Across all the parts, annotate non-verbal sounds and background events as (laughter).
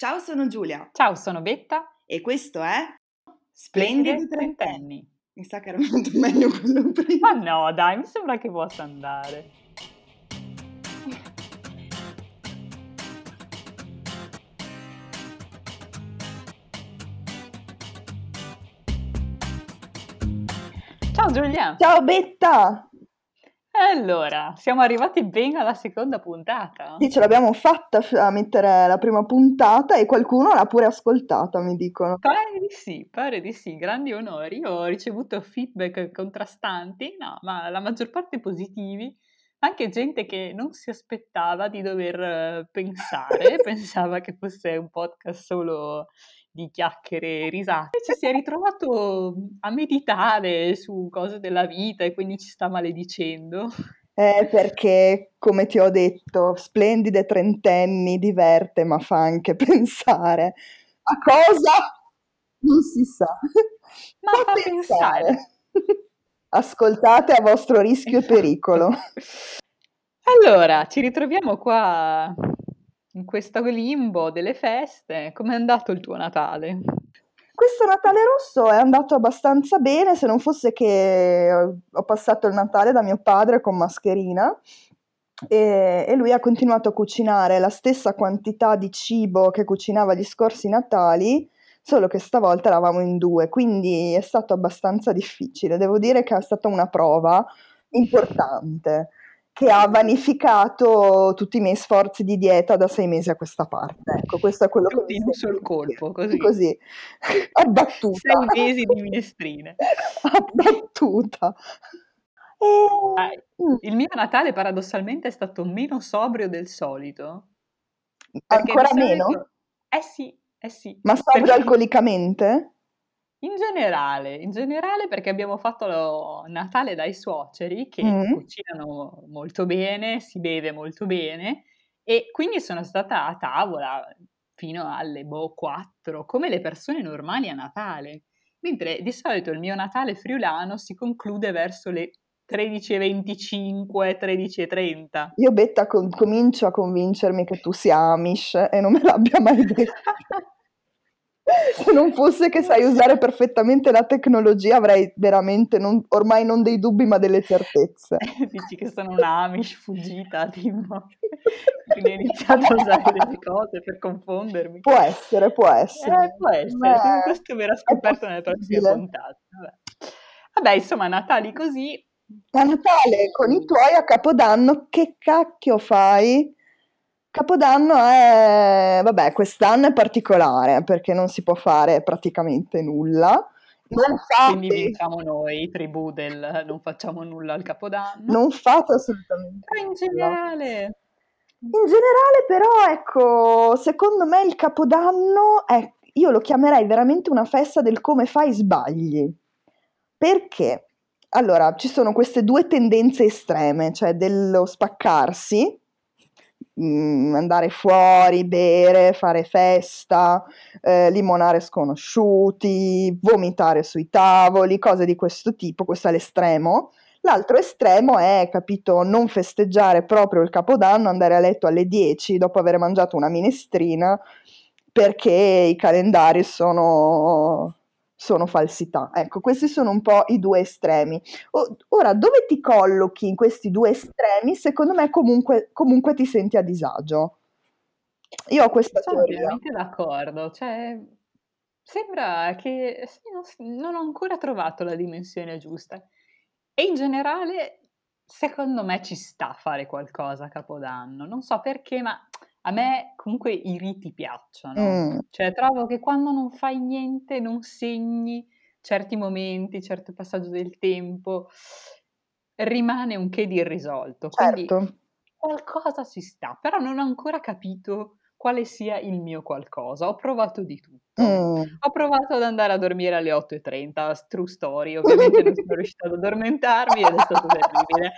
Ciao, sono Giulia Ciao, sono Betta. e questo è Splendidi Trentenni. trentenni. Mi sa che era molto (laughs) meglio quello prima. Ma no, dai, mi sembra che possa andare. Ciao Giulia. Ciao Betta! Allora, siamo arrivati ben alla seconda puntata. Sì, ce l'abbiamo fatta a mettere la prima puntata e qualcuno l'ha pure ascoltata, mi dicono. Pare di sì, pare di sì, grandi onori. Io ho ricevuto feedback contrastanti, no, ma la maggior parte positivi. Anche gente che non si aspettava di dover eh, pensare, (laughs) pensava che fosse un podcast solo di chiacchiere e risate. Ci si è ritrovato a meditare su cose della vita e quindi ci sta maledicendo. Eh, perché, come ti ho detto, splendide trentenni, diverte, ma fa anche (laughs) pensare. A cosa? Non si sa. (laughs) Ma fa pensare. Ascoltate a vostro rischio e pericolo. (laughs) Allora, ci ritroviamo qua in questo limbo delle feste. Com'è andato il tuo Natale? Questo Natale rosso è andato abbastanza bene, se non fosse che ho passato il Natale da mio padre con mascherina e, e lui ha continuato a cucinare la stessa quantità di cibo che cucinava gli scorsi Natali, solo che stavolta eravamo in due, quindi è stato abbastanza difficile. Devo dire che è stata una prova importante che ha vanificato tutti i miei sforzi di dieta da sei mesi a questa parte. Ecco, questo è quello che Tutti in un colpo, così. (laughs) Così, abbattuta. Sei mesi di minestrine. (laughs) abbattuta. Ah, E... mm, Il mio Natale paradossalmente è stato meno sobrio del solito. Ancora meno? solito... Eh sì, eh sì. Ma sobrio Perché alcolicamente? In generale, in generale perché abbiamo fatto lo Natale dai suoceri che Mm. cucinano molto bene, si beve molto bene e quindi sono stata a tavola fino alle boh, 4, come le persone normali a Natale. Mentre di solito il mio Natale friulano si conclude verso le 13.25, 13.30. Io, Betta, com- comincio a convincermi che tu sia Amish e non me l'abbia mai detto. (laughs) Se non fosse che sai usare perfettamente la tecnologia, avrei veramente non- ormai non dei dubbi, ma delle certezze. (laughs) Dici che sono una Amish fuggita, tipo. Quindi ho iniziato a usare delle cose per confondermi. Può essere, può essere. Eh, può essere, quindi questo verrà scoperto nelle prossime puntate. Vabbè. Vabbè, insomma, Natali così. A Natale con i tuoi a Capodanno, che cacchio fai? Capodanno è, vabbè, quest'anno è particolare perché non si può fare praticamente nulla. Non Quindi fate, vinciamo noi, tribù del non facciamo nulla al Capodanno. non fate assolutamente Però in nulla. generale, In generale, però, ecco, secondo me il Capodanno è, io lo chiamerei veramente una festa del come fai sbagli. Perché? Allora, ci sono queste due tendenze estreme, cioè dello spaccarsi, mm, andare fuori, bere, fare festa, eh, limonare sconosciuti, vomitare sui tavoli, cose di questo tipo, questo è l'estremo. L'altro estremo è, capito, non festeggiare proprio il Capodanno, andare a letto alle 10 dopo aver mangiato una minestrina perché i calendari sono, sono falsità. Ecco, questi sono un po' i due estremi. O- ora, dove ti collochi in questi due estremi? Secondo me comunque, comunque ti senti a disagio. Io ho questa sono teoria. pienamente d'accordo. Cioè, sembra che non ho ancora trovato la dimensione giusta. E in generale, secondo me ci sta a fare qualcosa a Capodanno. Non so perché, ma a me comunque i riti piacciono. Mm, Cioè, trovo che quando non fai niente, non segni certi momenti, certo passaggio del tempo, rimane un che di irrisolto. Quindi certo. qualcosa ci sta, però non ho ancora capito quale sia il mio qualcosa. Ho provato di tutto. Mm. Ho provato ad andare a dormire alle 8.30, true story, ovviamente non sono riuscita ad addormentarmi ed è stato terribile.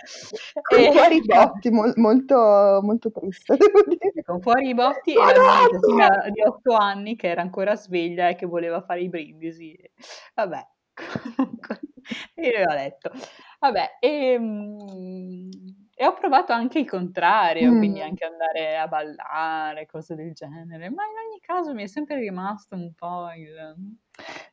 Con E- fuori i (laughs) botti, mol- molto, molto triste, devo dire. con fuori i botti e la mia di 8 anni che era ancora sveglia e che voleva fare i brindisi. Vabbè, (laughs) io ero a letto. Vabbè, e, mm, E ho provato anche il contrario, mm. quindi anche andare a ballare, cose del genere, ma in ogni caso mi è sempre rimasto un po' il...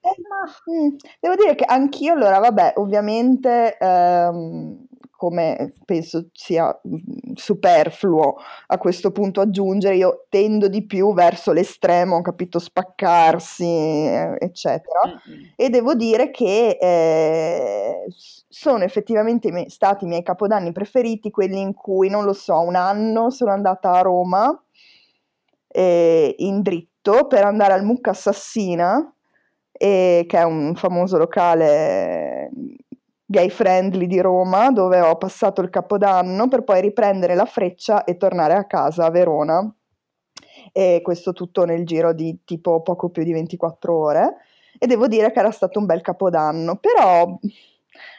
Eh, ma, mm, devo dire che anch'io, allora, vabbè, ovviamente ehm, come penso sia mhmm, superfluo a questo punto aggiungere, io tendo di più verso l'estremo, capito, spaccarsi, eh, eccetera. Mm-hmm. E devo dire che eh, sono effettivamente me- stati i miei capodanni preferiti, quelli in cui, non lo so, un anno sono andata a Roma eh, in dritto per andare al Mucca Assassina, eh, che è un famoso locale gay friendly di Roma, dove ho passato il capodanno per poi riprendere la freccia e tornare a casa a Verona. E questo tutto nel giro di tipo poco più di 24 ore. E devo dire che era stato un bel capodanno, però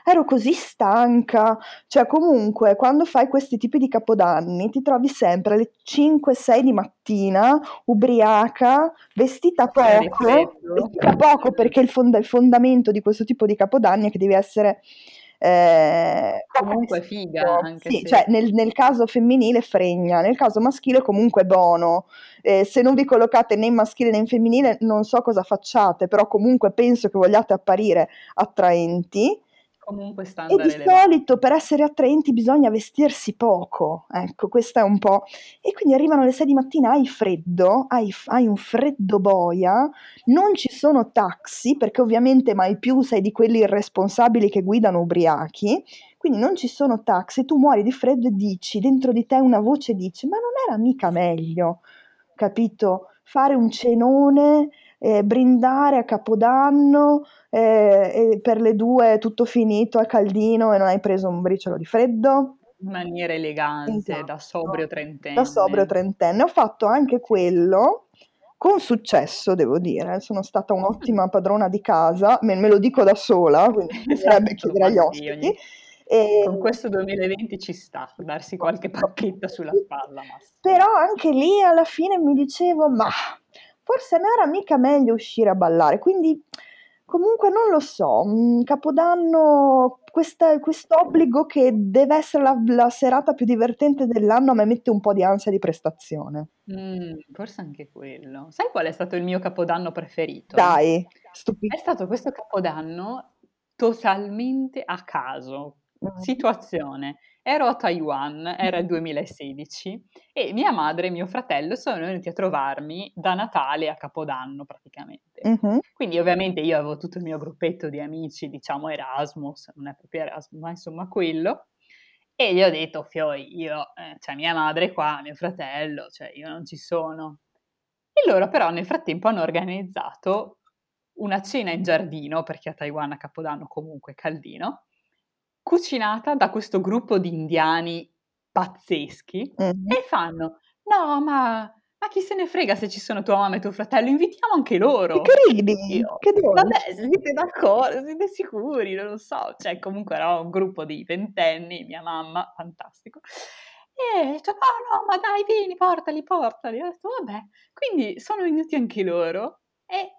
ero così stanca, cioè comunque quando fai questi tipi di capodanni ti trovi sempre alle 5-6 di mattina, ubriaca, vestita poco, vestita poco perché il, fond- il fondamento di questo tipo di capodanni è che devi essere... Eh, comunque figa anche sì, se... cioè nel, nel, caso femminile fregna nel caso maschile comunque bono eh, se non vi collocate né in maschile né in femminile non so cosa facciate però comunque penso che vogliate apparire attraenti comunque standard E di elevato. solito per essere attraenti bisogna vestirsi poco, ecco, questa è un po'... E quindi arrivano le 6 di mattina, hai freddo, hai, hai un freddo boia, non ci sono taxi, perché ovviamente mai più sei di quelli irresponsabili che guidano ubriachi, quindi non ci sono taxi, tu muori di freddo e dici, dentro di te una voce dice, ma non era mica meglio, capito? Fare un cenone eh, brindare a Capodanno eh, per le due tutto finito, è caldino e non hai preso un briciolo di freddo. In maniera elegante, esatto. da sobrio trentenne. Da sobrio trentenne. Ho fatto anche quello con successo, devo dire. Sono stata un'ottima mm. padrona di casa, me, me lo dico da sola, quindi bisognerebbe esatto, chiedere agli ospiti. Sì, e... Con questo 2020 ci sta, darsi qualche pacchetta sulla spalla. Però anche lì alla fine mi dicevo, ma forse non era mica meglio uscire a ballare, quindi comunque non lo so, mm, Capodanno, questo obbligo che deve essere la, la, serata più divertente dell'anno a me mette un po' di ansia di prestazione. Mm, forse anche quello. Sai qual è stato il mio Capodanno preferito? Dai, stupido. È stato questo Capodanno totalmente a caso. Mm. Situazione ero a Taiwan, era il 2016 e mia madre e mio fratello sono venuti a trovarmi da Natale a Capodanno praticamente. Uh-huh. Quindi ovviamente io avevo tutto il mio gruppetto di amici, diciamo Erasmus, non è proprio Erasmus, ma insomma quello. E gli ho detto, Fioi, io, eh, cioè mia madre qua, mio fratello, cioè io non ci sono. E loro però nel frattempo hanno organizzato una cena in giardino, perché a Taiwan a Capodanno comunque è caldino, cucinata da questo gruppo di indiani pazzeschi mm-hmm. e fanno, no ma, ma, chi se ne frega se ci sono tua mamma e tuo fratello, invitiamo anche loro. Che carini, Io, che Vabbè, siete d'accordo, siete sicuri, non lo so, cioè comunque era un gruppo di ventenni, mia mamma, fantastico. E dice, no, no, ma dai, vieni, portali, portali. Ho detto, vabbè. Quindi sono venuti anche loro e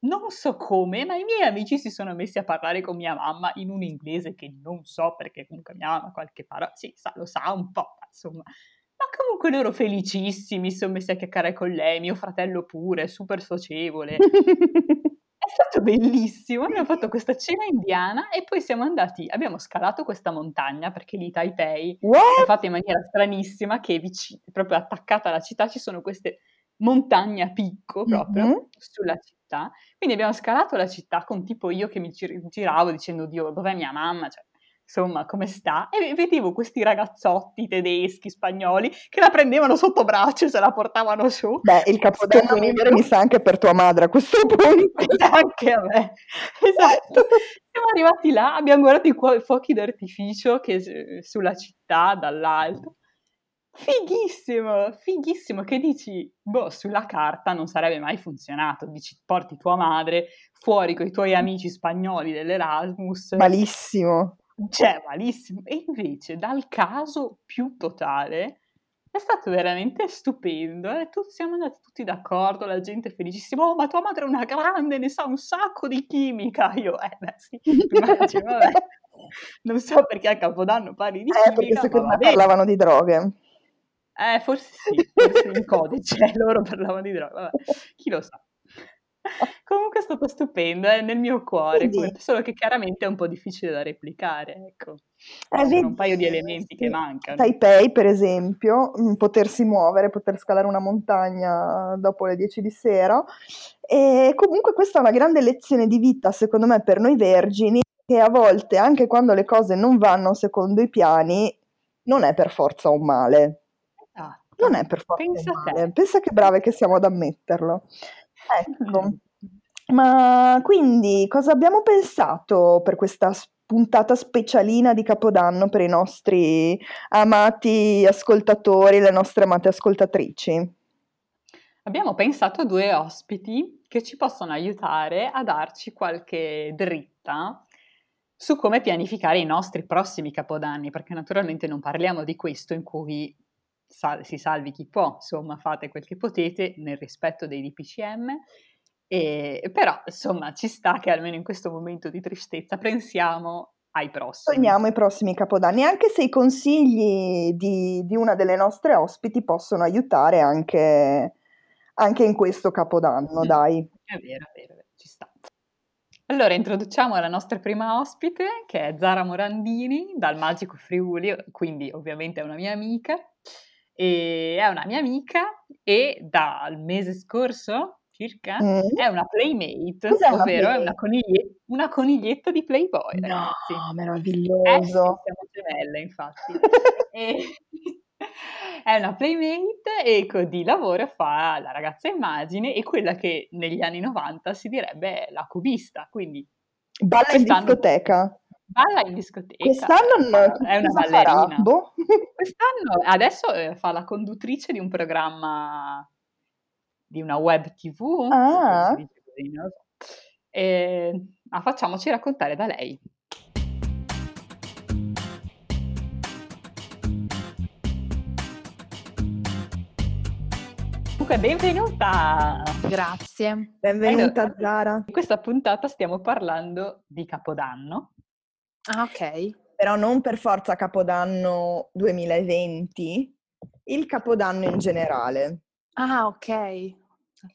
non so come, ma i miei amici si sono messi a parlare con mia mamma in un inglese che non so perché comunque mia mamma qualche parola, sì, sa, lo sa un po', insomma. Ma comunque loro felicissimi, si sono messi a chiacchierare con lei, mio fratello pure, super socievole. È stato bellissimo, abbiamo fatto questa cena indiana e poi siamo andati, abbiamo scalato questa montagna perché lì Taipei What? è fatta in maniera stranissima che vicino, proprio attaccata alla città ci sono queste montagne a picco proprio mm-hmm. sulla città città. Quindi abbiamo scalato la città con tipo io che mi gir- giravo dicendo, Dio, dov'è mia mamma? Cioè, insomma, come sta? E vedevo questi ragazzotti tedeschi, spagnoli, che la prendevano sotto braccio e se la portavano su. Beh, il capodanno migliore mi sa anche per tua madre a questo (laughs) punto. anche a me. Esatto. Siamo arrivati là, abbiamo guardato i fuochi d'artificio che, sulla città dall'alto Fighissimo, fighissimo che dici, boh, sulla carta non sarebbe mai funzionato, dici porti tua madre fuori con i tuoi amici spagnoli dell'Erasmus. Malissimo. Cioè, malissimo. E invece, dal caso più totale, è stato veramente stupendo. Eh? Tutti, siamo andati tutti d'accordo, la gente è felicissima. Oh, ma tua madre è una grande, ne sa un sacco di chimica. Io, eh, beh, sì, immagino, vabbè. (laughs) non so perché a Capodanno parli di eh, perché secondo me parlavano di droghe. Eh, forse sì, (laughs) forse in codice (laughs) loro parlavano di droghe, vabbè, chi lo sa. (laughs) Comunque è stato stupendo, è nel mio cuore, Quindi, solo che chiaramente è un po' difficile da replicare, ecco. Eh, Sono un paio di elementi sì. che mancano. Taipei, per esempio, mm, potersi muovere, poter scalare una montagna dopo le 10 di sera. E comunque questa è una grande lezione di vita, secondo me, per noi vergini, che a volte, anche quando le cose non vanno secondo i piani, non è per forza un male. Esatto. Non è per forza Pensa male. Pensa che brave che siamo ad ammetterlo. Ecco. Ma quindi cosa abbiamo pensato per questa puntata specialina di Capodanno per i nostri amati ascoltatori, le nostre amate ascoltatrici? Abbiamo pensato a due ospiti che ci possono aiutare a darci qualche dritta su come pianificare i nostri prossimi capodanni, perché naturalmente non parliamo di questo in cui sal- si salvi chi può, insomma fate quel che potete nel rispetto dei DPCM, e, però insomma ci sta che almeno in questo momento di tristezza pensiamo ai prossimi. Sogniamo i prossimi capodanni, anche se i consigli di, di una delle nostre ospiti possono aiutare anche, anche in questo capodanno, dai. È vero, è vero, ci sta. Allora, introduciamo la nostra prima ospite, che è Zara Morandini, dal Magico Friuli, quindi ovviamente è una mia amica, e è una mia amica e dal mese scorso circa mm. è una playmate, Cos'è ovvero una playmate? è una, coniglie- una, coniglietta di Playboy. No, ragazzi. meraviglioso. Eh, sì, siamo gemelle, infatti. e, (laughs) è una playmate e di lavoro fa la ragazza immagine e quella che negli anni 90 si direbbe la cubista, quindi Balla in discoteca. Balla in discoteca. Quest'anno non è una ballerina. Boh. (laughs) Quest'anno adesso eh, fa la conduttrice di un programma di una web tv. Ah. Così, no? e, ma facciamoci raccontare da lei. Benvenuta! Grazie. Benvenuta allora, Zara. In questa puntata stiamo parlando di Capodanno Ah, ok. Però non per forza Capodanno 2020, il Capodanno in generale. Ah, ok.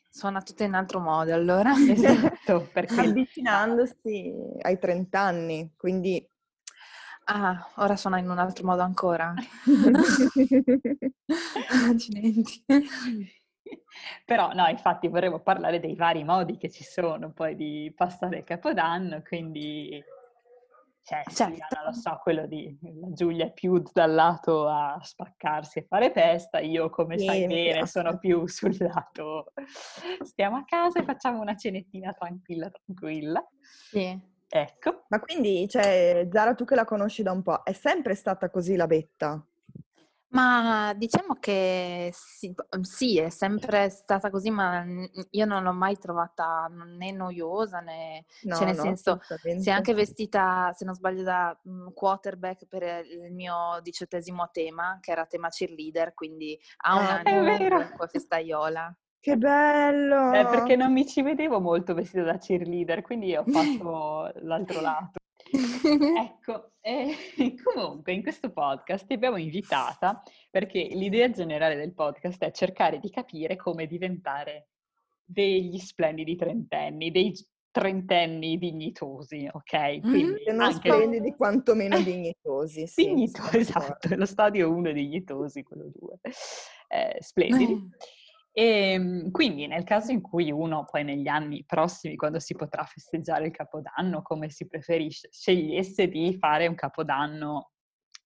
Suona tutto in altro modo allora. (laughs) Esatto, (laughs) perché... Avvicinandosi ai 30 anni, quindi... Ah, ora suona in un altro modo ancora. (laughs) Accidenti. Però no, infatti vorremmo parlare dei vari modi che ci sono poi di passare il Capodanno, quindi cioè, certo. sì, lo so, quello di Giulia è più dal lato a spaccarsi e fare festa, io come sì, sai bene sono più sul lato stiamo a casa e facciamo una cenettina tranquilla, tranquilla. Sì. Ecco. Ma quindi, cioè, Zara, tu che la conosci da un po', è sempre stata così la Betta? Ma diciamo che sì, uhm, sì, è sempre stata così, ma io non l'ho mai trovata né noiosa né No, cioè nel no, senso, si è anche vestita, se non sbaglio, da mhmm, quarterback per il mio diciottesimo tema, che era tema cheerleader, quindi ha Ah, è un'anima vero. comunque festaiola. (laughs) Che bello! Eh, perché non mi ci vedevo molto vestita da cheerleader, quindi ho (laughs) fatto l'altro lato. (laughs) ecco, eh, (laughs) comunque in questo podcast ti abbiamo invitata perché l'idea generale del podcast è cercare di capire come diventare degli splendidi trentenni, dei trentenni dignitosi, ok? Quindi mm, non anche... splendidi quantomeno dignitosi. Sì, Dignito, esatto, lo stadio 1 dignitosi, quello 2. Eh, splendidi. E ehm, quindi nel caso in cui uno poi negli anni prossimi, quando si potrà festeggiare il Capodanno, come si preferisce, scegliesse di fare un Capodanno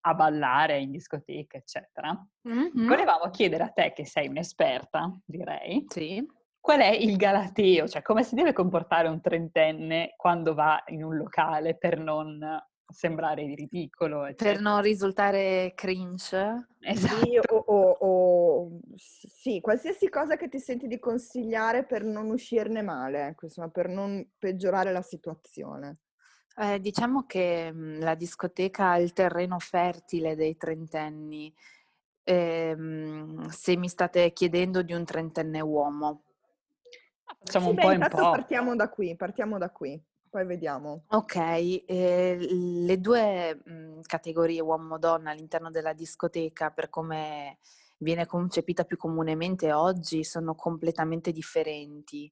a ballare in discoteca, eccetera, mm-hmm. volevamo chiedere a te, che sei un'esperta, direi, sì. qual è il galateo, cioè come si deve comportare un trentenne quando va in un locale per non sembrare ridicolo. Eccetera. Per non risultare cringe. Esatto. Sì, o, o, o, sì, qualsiasi cosa che ti senti di consigliare per non uscirne male, ecco, insomma, per non peggiorare la situazione. Eh, diciamo che mhmm, la discoteca è il terreno fertile dei trentenni, ehm, se mi state chiedendo di un trentenne uomo. Facciamo sì, un beh, po' in po'. Partiamo da qui, partiamo da qui. Poi vediamo. Ok, eh, le due mh, categorie uomo-donna all'interno della discoteca, per come viene concepita più comunemente oggi, sono completamente differenti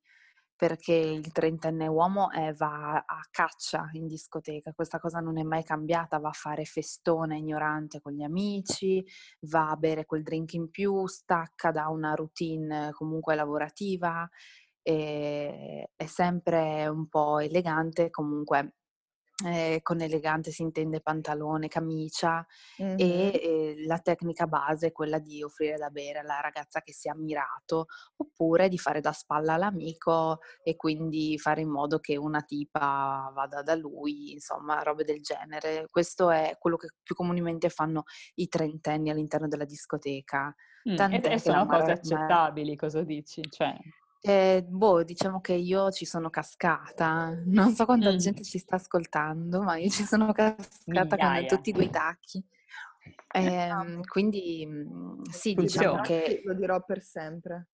perché il trentenne uomo è, va a caccia in discoteca, questa cosa non è mai cambiata, va a fare festone ignorante con gli amici, va a bere quel drink in più, stacca da una routine comunque lavorativa, è sempre un po' elegante, comunque eh, con elegante si intende pantalone, camicia mm-hmm. e eh, la tecnica base è quella di offrire da bere alla ragazza che si è ammirato oppure di fare da spalla all'amico e quindi fare in modo che una tipa vada da lui, insomma, robe del genere. Questo è quello che più comunemente fanno i trentenni all'interno della discoteca. Mm, e sono cose accettabili, cosa dici? Cioè... Eh, boh, diciamo che io ci sono cascata. (laughs) Non so quanta mm. gente ci sta ascoltando, ma io ci sono cascata Migliaia. con tutti e due i tacchi. Eh, quindi mhmm, sì, diciamo che lo dirò per sempre.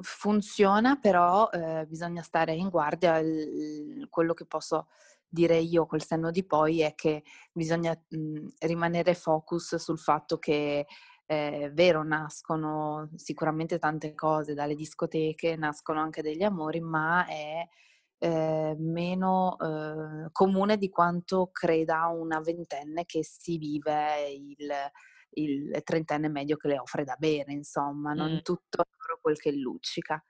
Funziona, però eh, bisogna stare in guardia. Il, quello che posso dire io col senno di poi è che bisogna mh, mhmm, rimanere focus sul fatto che è vero, nascono sicuramente tante cose dalle discoteche, nascono anche degli amori, ma è eh, meno eh, comune di quanto creda una ventenne che si vive il, il trentenne medio che le offre da bere, insomma, non mm. tutto quel che luccica.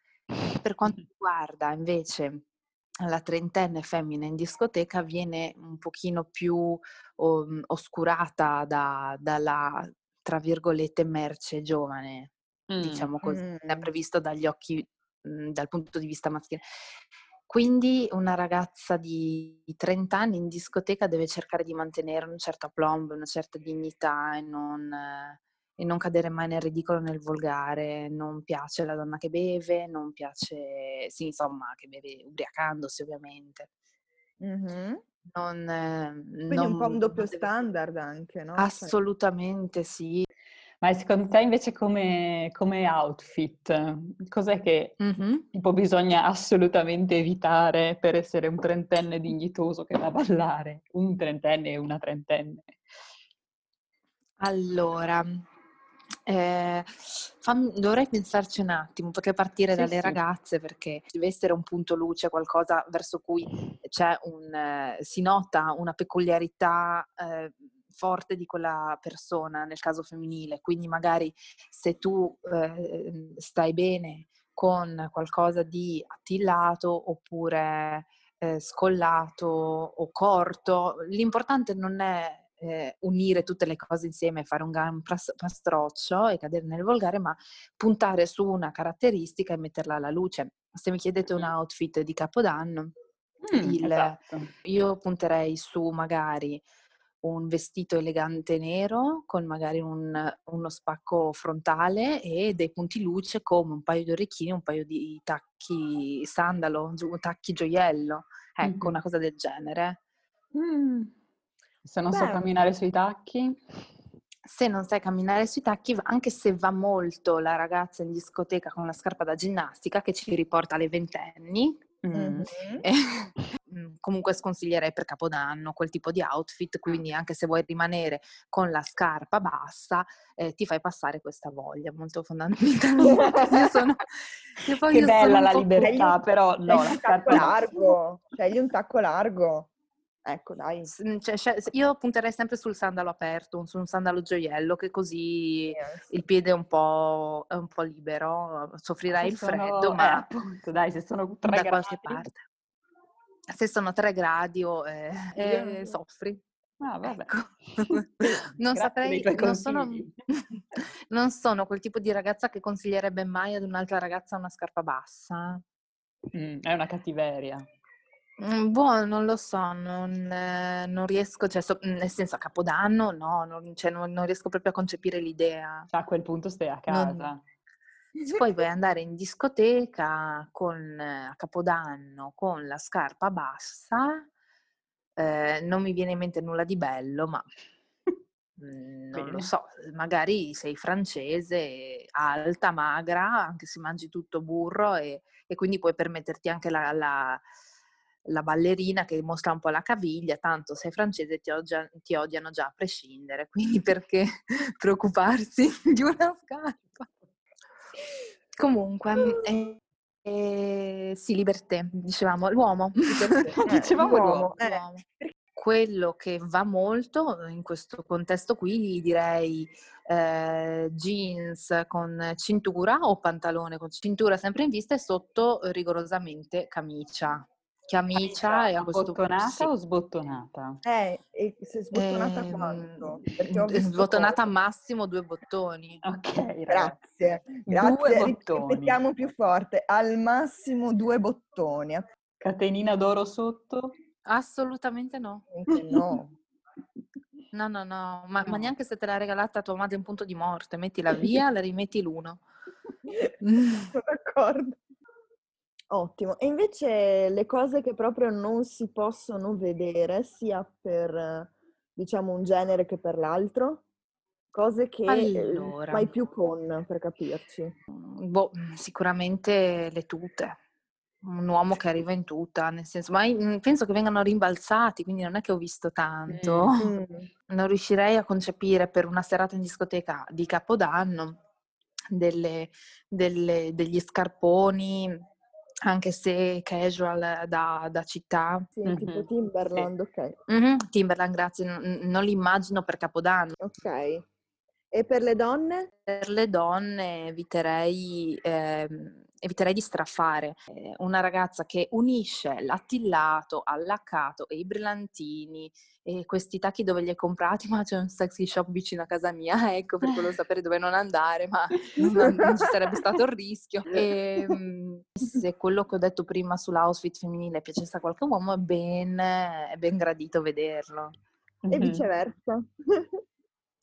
Per (laughs) quanto riguarda invece la trentenne femmina in discoteca viene un pochino più um, oscurata da, dalla tra virgolette, merce giovane, mm. diciamo così, mm. sempre visto dagli occhi, mh, dal punto di vista maschile. Quindi una ragazza di 30 anni in discoteca deve cercare di mantenere un certo aplomb, una certa dignità e non, e non cadere mai nel ridicolo, nel volgare. Non piace la donna che beve, non piace, sì, insomma, che beve ubriacandosi ovviamente. Mm-hmm. Non, Quindi non, un po' un doppio deve... standard anche, no? Cioè Assolutamente sì. Ma secondo te invece come, come outfit, cos'è che mm-hmm. tipo bisogna assolutamente evitare per essere un trentenne dignitoso che va a ballare? Un trentenne e una trentenne. Allora, eh, fammi, dovrei pensarci un attimo, potrei partire sì, dalle sì. ragazze perché deve essere un punto luce, qualcosa verso cui c'è un, eh, si nota una peculiarità eh, forte di quella persona nel caso femminile, quindi magari se tu eh, stai bene con qualcosa di attillato oppure eh, scollato o corto, l'importante non è eh, unire tutte le cose insieme, fare un gran pastroccio e cadere nel volgare, ma puntare su una caratteristica e metterla alla luce. Se mi chiedete un outfit di Capodanno, mm, il, esatto. io punterei su magari un vestito elegante nero con magari un, uno spacco frontale e dei punti luce come un paio di orecchini, un paio di tacchi sandalo, tacchi gioiello, ecco, mm-hmm. una cosa del genere. Mm. Se non Beh. so camminare sui tacchi? Se non sai camminare sui tacchi, anche se va molto la ragazza in discoteca con la scarpa da ginnastica che ci riporta alle ventenni, mm-hmm. (laughs) comunque sconsiglierei per Capodanno quel tipo di outfit, quindi anche se vuoi rimanere con la scarpa bassa, eh, ti fai passare questa voglia, molto fondamentale. (laughs) sono, che bella la libertà, però no, la scarpa largo, scegli un tacco largo. Ecco, dai. Mhmm, cioè, io punterei sempre sul sandalo aperto, su un sandalo gioiello, che così yes. il piede è un, po', è un po' libero, soffrirai il freddo, eh, ma eh, appunto, dai, se sono tre da gradi. qualche parte. Se sono tre gradi o eh, (laughs) eh, soffri. Ah, vabbè. Ecco. (laughs) (laughs) non saprei, non sono, non sono, quel tipo di ragazza che consiglierebbe mai ad un'altra ragazza una scarpa bassa. Mm, è una cattiveria. Mhmm, boh, non lo so, non non riesco cioè so nel senso a Capodanno no, non cioè non non riesco proprio a concepire l'idea. A quel punto stai a casa. (laughs) Poi vuoi andare in discoteca con a Capodanno con la scarpa bassa, ehm, non mi viene in mente nulla di bello, ma, mhmm, non lo so, magari sei francese, alta, magra, anche se mangi tutto burro e e quindi puoi permetterti anche la la la ballerina che mostra un po' la caviglia, tanto sei francese ti, odia, ti odiano già a prescindere, (laughs) quindi perché (laughs) preoccuparsi (laughs) di una scarpa? Comunque, eh, eh, sì, libertà, dicevamo, l'uomo. Eh, dicevamo l'uomo. l'uomo. Eh. Quello che va molto in questo contesto qui direi eh, jeans con cintura o pantalone con cintura sempre in vista e sotto rigorosamente camicia. Camicia e a questo Bottonata sì. o sbottonata? Eh, e se sbottonata eh, quanto? Sbottonata a massimo due bottoni. Ok, grazie. (laughs) Grazie, ripetiamo più forte. Al massimo due bottoni. Catenina d'oro sotto? Assolutamente no. no. No, no, no, ma, no. ma, neanche se te l'ha regalata tua madre in punto di morte, mettila (laughs) via, la rimetti l'uno. Sono d'accordo. Ottimo. E invece le cose che proprio non si possono vedere, sia per, diciamo, un genere che per l'altro? Cose che allora. mai più con, per capirci. Boh, sicuramente le tute un uomo che arriva in tuta, nel senso, ma mhmm, penso che vengano rimbalzati, quindi non è che ho visto tanto. (laughs) Mm. Non riuscirei a concepire per una serata in discoteca di Capodanno delle, delle, degli scarponi, anche se casual da, da città. Sì, mm-hmm. tipo Timberland, sì. ok. Mm-hmm, Timberland, grazie, non, non li immagino per Capodanno. Ok. E per le donne? Per le donne eviterei... Eh, eviterei di straffare. Eh, una ragazza che unisce l'attillato allaccato e i brillantini e questi tacchi dove li hai comprati, (laughs) ma c'è un sexy shop vicino a casa mia, ecco per quello (laughs) sapere dove non andare, ma non, non (laughs) ci sarebbe stato il rischio. E, ehm, se quello che ho detto prima sull'outfit femminile piacesse a qualche uomo, è ben, è ben gradito vederlo. E viceversa.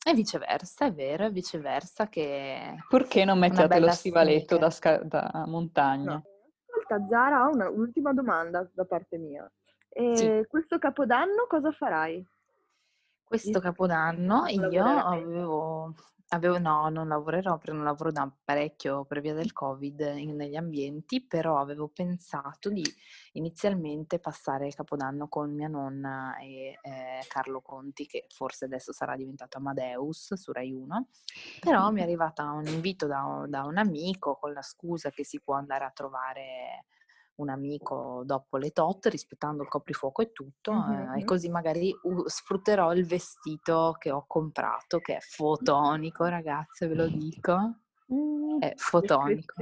E viceversa, è vero, è viceversa che... Perché non metti a te lo stivaletto da, sca- da, montagna? No. Ascolta, Zara, ho una, un'ultima domanda da parte mia. E sì. Questo capodanno cosa farai? Questo capodanno io avevo Avevo no, non lavorerò perché non lavoro da parecchio per via del Covid in negli ambienti, però avevo pensato di inizialmente passare il Capodanno con mia nonna e eh, Carlo Conti, che forse adesso sarà diventato Amadeus su Rai 1, però mi è arrivata un invito da, da un amico con la scusa che si può andare a trovare un amico dopo le tot, rispettando il coprifuoco e tutto, mm-hmm. eh, e così magari uh, sfrutterò il vestito che ho comprato, che è fotonico, ragazze, ve lo dico. Mm, è fotonico.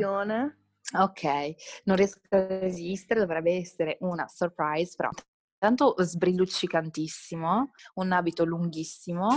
Ok, non riesco a resistere, dovrebbe essere una surprise, però tanto sbrilluccicantissimo, un abito lunghissimo,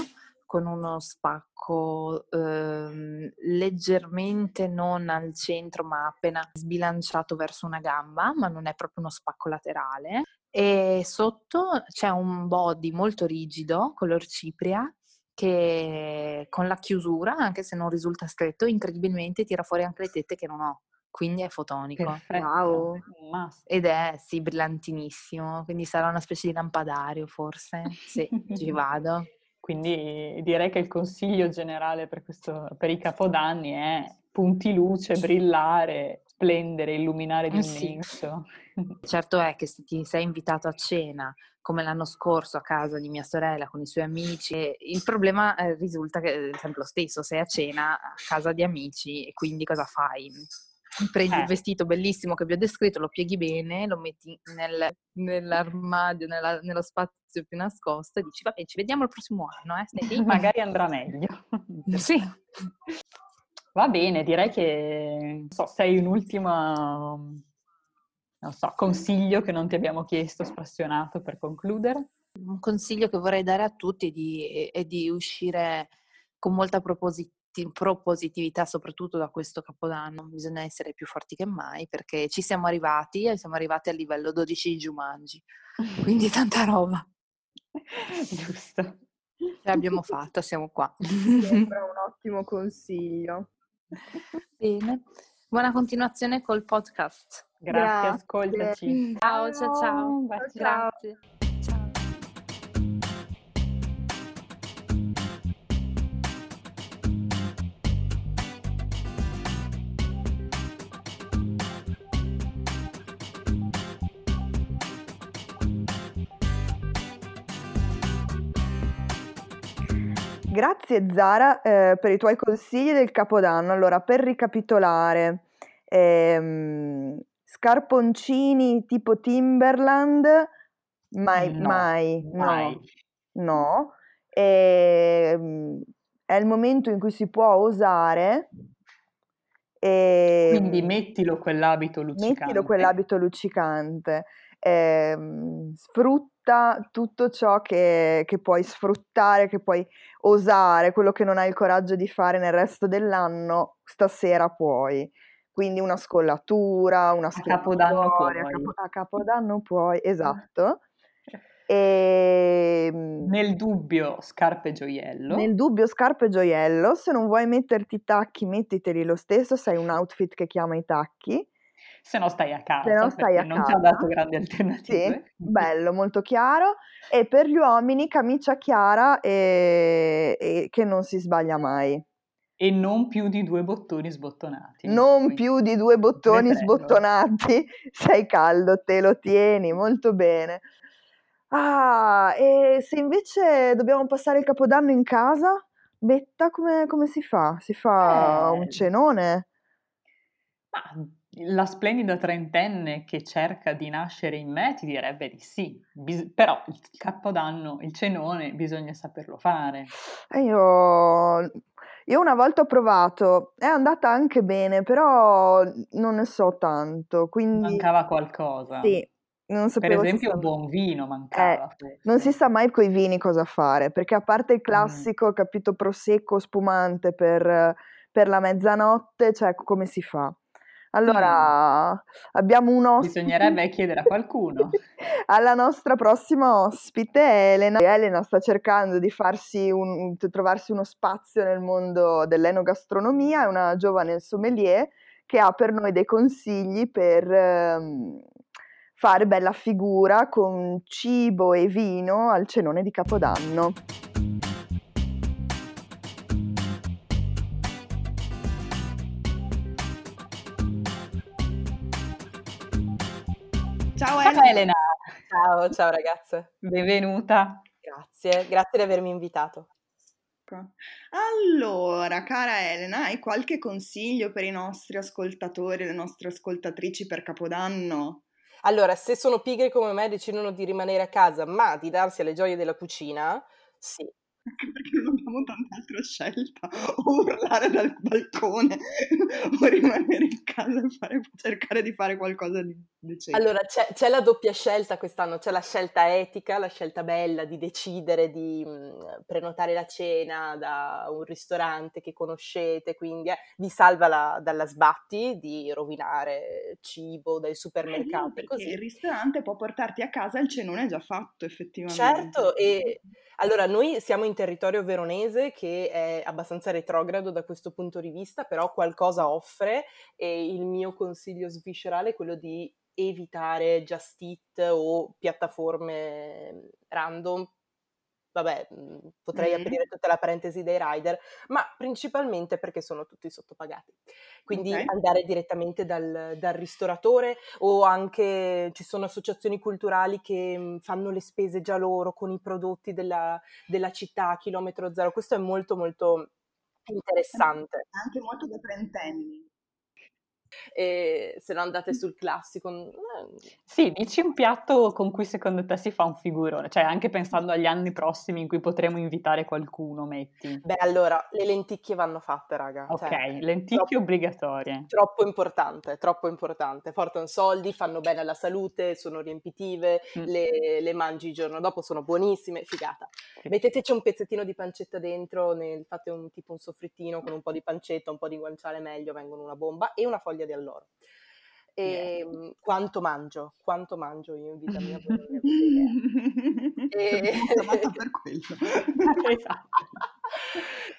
con uno spacco ehm, leggermente non al centro ma appena sbilanciato verso una gamba, ma non è proprio uno spacco laterale. E sotto c'è un body molto rigido, color cipria, che con la chiusura, anche se non risulta stretto, incredibilmente tira fuori anche le tette che non ho. Quindi è fotonico. Perfetto. Wow. Ed è sì, brillantinissimo. Quindi sarà una specie di lampadario, forse. Sì, ci (laughs) vado. Quindi direi che il consiglio generale per, questo, per i capodanni è punti luce, brillare, splendere, illuminare d'immenso. Sì. (laughs) Certo è che se ti sei invitato a cena come l'anno scorso a casa di mia sorella con i suoi amici, il problema eh, risulta che è sempre lo stesso, sei a cena a casa di amici e quindi cosa fai? Prendi eh. il vestito bellissimo che vi ho descritto, lo pieghi bene, lo metti nel, nell'armadio, nella, nello spazio più nascosto e dici vabbè ci vediamo il prossimo anno, eh? (laughs) magari andrà meglio. (laughs) sì. (laughs) Va bene, direi che so, sei un ultimo non so, consiglio che non ti abbiamo chiesto, spassionato per concludere. Un consiglio che vorrei dare a tutti è di, è di uscire con molta proposizione propositività soprattutto da questo capodanno, bisogna essere più forti che mai perché ci siamo arrivati e siamo arrivati al livello 12 di Jumanji, quindi (laughs) tanta roba. Giusto. Ce l'abbiamo fatta, siamo qua. Sembra (laughs) un ottimo consiglio. Bene, buona continuazione col podcast. Grazie, Grazie. ascoltaci. Ciao, ciao, ciao. ciao. Grazie. Grazie Zara eh, per i tuoi consigli del Capodanno. Allora, per ricapitolare, ehm, scarponcini tipo Timberland, mai, No, mai, no, mai. no. Ehm, è il momento in cui si può osare. Quindi ehm, mettilo quell'abito luccicante. mettilo quell'abito luccicante. ehm, sfrutta tutto ciò che, che puoi sfruttare, che puoi osare, quello che non hai il coraggio di fare nel resto dell'anno, stasera puoi. Quindi una scollatura, una A Capodanno a, puoi. capo- a Capodanno puoi, esatto. E Nel dubbio, scarpe e gioiello. nel dubbio scarpe e gioiello, se non vuoi metterti i tacchi, mettiteli lo stesso, sei un outfit che chiama i tacchi. Se no stai a casa, Se no stai a non ti ha casa. dato grandi Sì, alternative. (laughs) bello, molto chiaro. E per gli uomini camicia chiara e, e che non si sbaglia mai. E non più di due bottoni sbottonati. Non più di due bottoni (laughs) sbottonati, (laughs) sei caldo, te lo tieni, molto bene. Ah, e se invece dobbiamo passare il Capodanno in casa, Betta, come, come si fa? Si fa un Eh. cenone? Ma la splendida trentenne che cerca di nascere in me ti direbbe di sì, Bis- però il capodanno, il cenone, bisogna saperlo fare. E io, io una volta ho provato, è andata anche bene, però non ne so tanto, quindi Mancava qualcosa. sì, non Per sapevo esempio, sa- un buon vino Eh, mancava. forse. non si sa mai coi vini cosa fare, perché a parte Mm. il classico, capito, prosecco spumante per, per la mezzanotte, cioè come si fa? Allora, abbiamo un ospite. Mm. Bisognerebbe chiedere a qualcuno. (laughs) Alla nostra prossima ospite, Elena. Elena sta cercando di farsi un, trovarsi uno spazio nel mondo dell'enogastronomia, è una giovane sommelier che ha per noi dei consigli per ehm, fare bella figura con cibo e vino al cenone di Capodanno. Ciao Ciao Elena, Ciao, ciao ragazze. benvenuta. Grazie, grazie di avermi invitato. Allora, cara Elena, hai qualche consiglio per i nostri ascoltatori, le nostre ascoltatrici per Capodanno? Allora, se sono pigri come me decidono di rimanere a casa, ma di darsi alle gioie della cucina, sì. Anche perché non abbiamo tant'altra scelta, o urlare dal balcone (laughs) o rimanere in casa e fare- cercare di fare qualcosa di decente. Allora, c'è, c'è la doppia scelta quest'anno, c'è la scelta etica, la scelta bella di decidere di mh, prenotare la cena da un ristorante che conoscete, quindi eh, vi salva la- dalla sbatti di rovinare cibo dai supermercati, perché così. il ristorante può portarti a casa il cenone già fatto, effettivamente. Certo, e allora noi siamo in territorio veronese che è abbastanza retrogrado da questo punto di vista, però qualcosa offre e il mio consiglio sviscerale è quello di evitare Just Eat o piattaforme random. Vabbè, mh, potrei Mm. aprire tutta la parentesi dei rider, ma principalmente perché sono tutti sottopagati. Quindi Ok. andare direttamente dal, dal ristoratore o anche ci sono associazioni culturali che mh, fanno le spese già loro con i prodotti della, della città a chilometro zero. Questo è molto molto interessante. Anche molto da trentenni. E se no andate sul classico. eh, Sì, dici un piatto con cui secondo te si fa un figurone, cioè anche pensando agli anni prossimi in cui potremo invitare qualcuno, metti. Beh, allora, le lenticchie vanno fatte, raga. Ok, Cioè, lenticchie troppo- obbligatorie. Troppo importante, troppo importante. Portano soldi, fanno bene alla salute, sono riempitive, Mm. le, le mangi il giorno dopo, sono buonissime, figata. Sì. Metteteci un pezzettino di pancetta dentro, nel- fate un tipo un soffrittino con un po' di pancetta, un po' di guanciale meglio, vengono una bomba e una foglia di alloro. E mm, quanto mangio, quanto mangio io in vita mia. E- Chiamata (laughs) per (laughs) quello. (laughs) Esatto.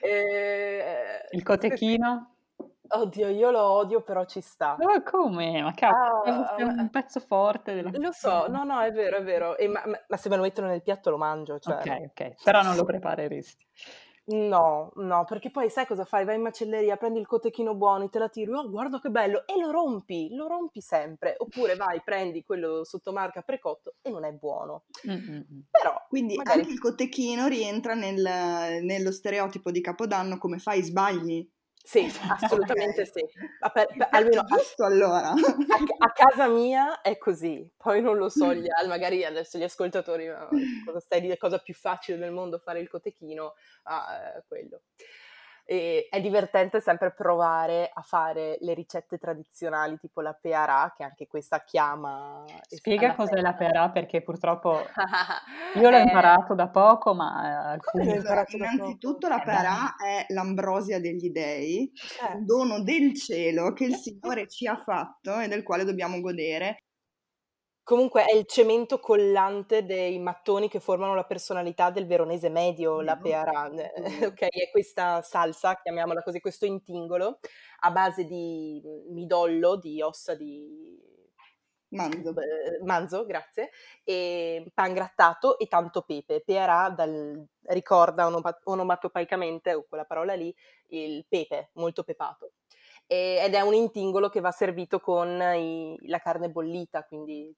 E- Il cotechino? Oddio, io lo odio, però ci sta. Oh, come? Ma cavolo, Ah, è un ma- pezzo forte della Lo so, no, no, è vero, è vero. E ma, ma- ma se me lo mettono nel piatto lo mangio, cioè. Ok, ok, però non lo prepareresti. No, no, perché poi sai cosa fai? Vai in macelleria, prendi il cotechino buono, te la tiri, oh guarda che bello, e lo rompi, lo rompi sempre. Oppure vai, prendi quello sottomarca precotto e non è buono. Mm-hmm. Però, Quindi magari... anche il cotechino rientra nel, nello stereotipo di Capodanno, come fai, sbagli. Sì, (laughs) assolutamente sì. Per, per, almeno giusto allora. A, (laughs) a, casa mia è così, poi non lo so, gli, (laughs) magari adesso gli ascoltatori, cosa, stai, la cosa più facile del mondo fare il cotechino, ah, quello. E è divertente sempre provare a fare le ricette tradizionali tipo la pearà, che anche questa chiama... Spiega cos'è la pearà perché purtroppo (laughs) io l'ho eh, imparato da poco, ma alcuni... Imparato Innanzitutto la pearà è l'ambrosia degli dei, eh. un dono del cielo che il (laughs) Signore ci ha fatto e del quale dobbiamo godere. Comunque è il cemento collante dei mattoni che formano la personalità del veronese medio, la pearà. (laughs) ok, è questa salsa, chiamiamola così, questo intingolo a base di midollo, di ossa di manzo, manzo grazie, e pan grattato e tanto pepe. Pearà dal, ricorda onomatopaicamente, o quella parola lì, il pepe, molto pepato. ed è un intingolo che va servito con i, la carne bollita, quindi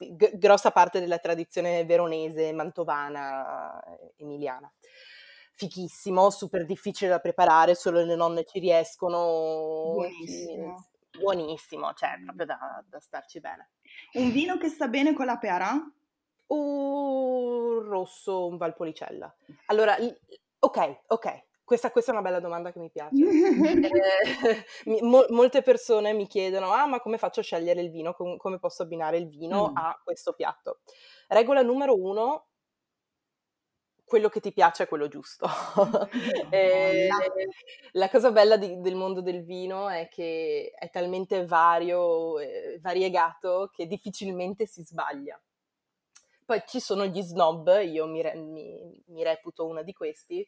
g- grossa parte della tradizione veronese, mantovana, emiliana. Fichissimo, super difficile da preparare, solo le nonne ci riescono. Buonissimo. Buonissimo, cioè proprio da, da starci bene. Un vino che sta bene con la pearà? Un rosso, un Valpolicella. Allora, ok, ok, questa, questa, è una bella domanda che mi piace. (laughs) eh, (laughs) mo- molte persone mi chiedono: Ah, ma come faccio a scegliere il vino? Com- come posso abbinare il vino mm. a questo piatto? Regola numero uno: quello che ti piace è quello giusto. (laughs) eh, la cosa bella di, del mondo del vino è che è talmente vario, eh, variegato, che difficilmente si sbaglia. Poi ci sono gli snob, io mi, re- mi, mi reputo una di questi,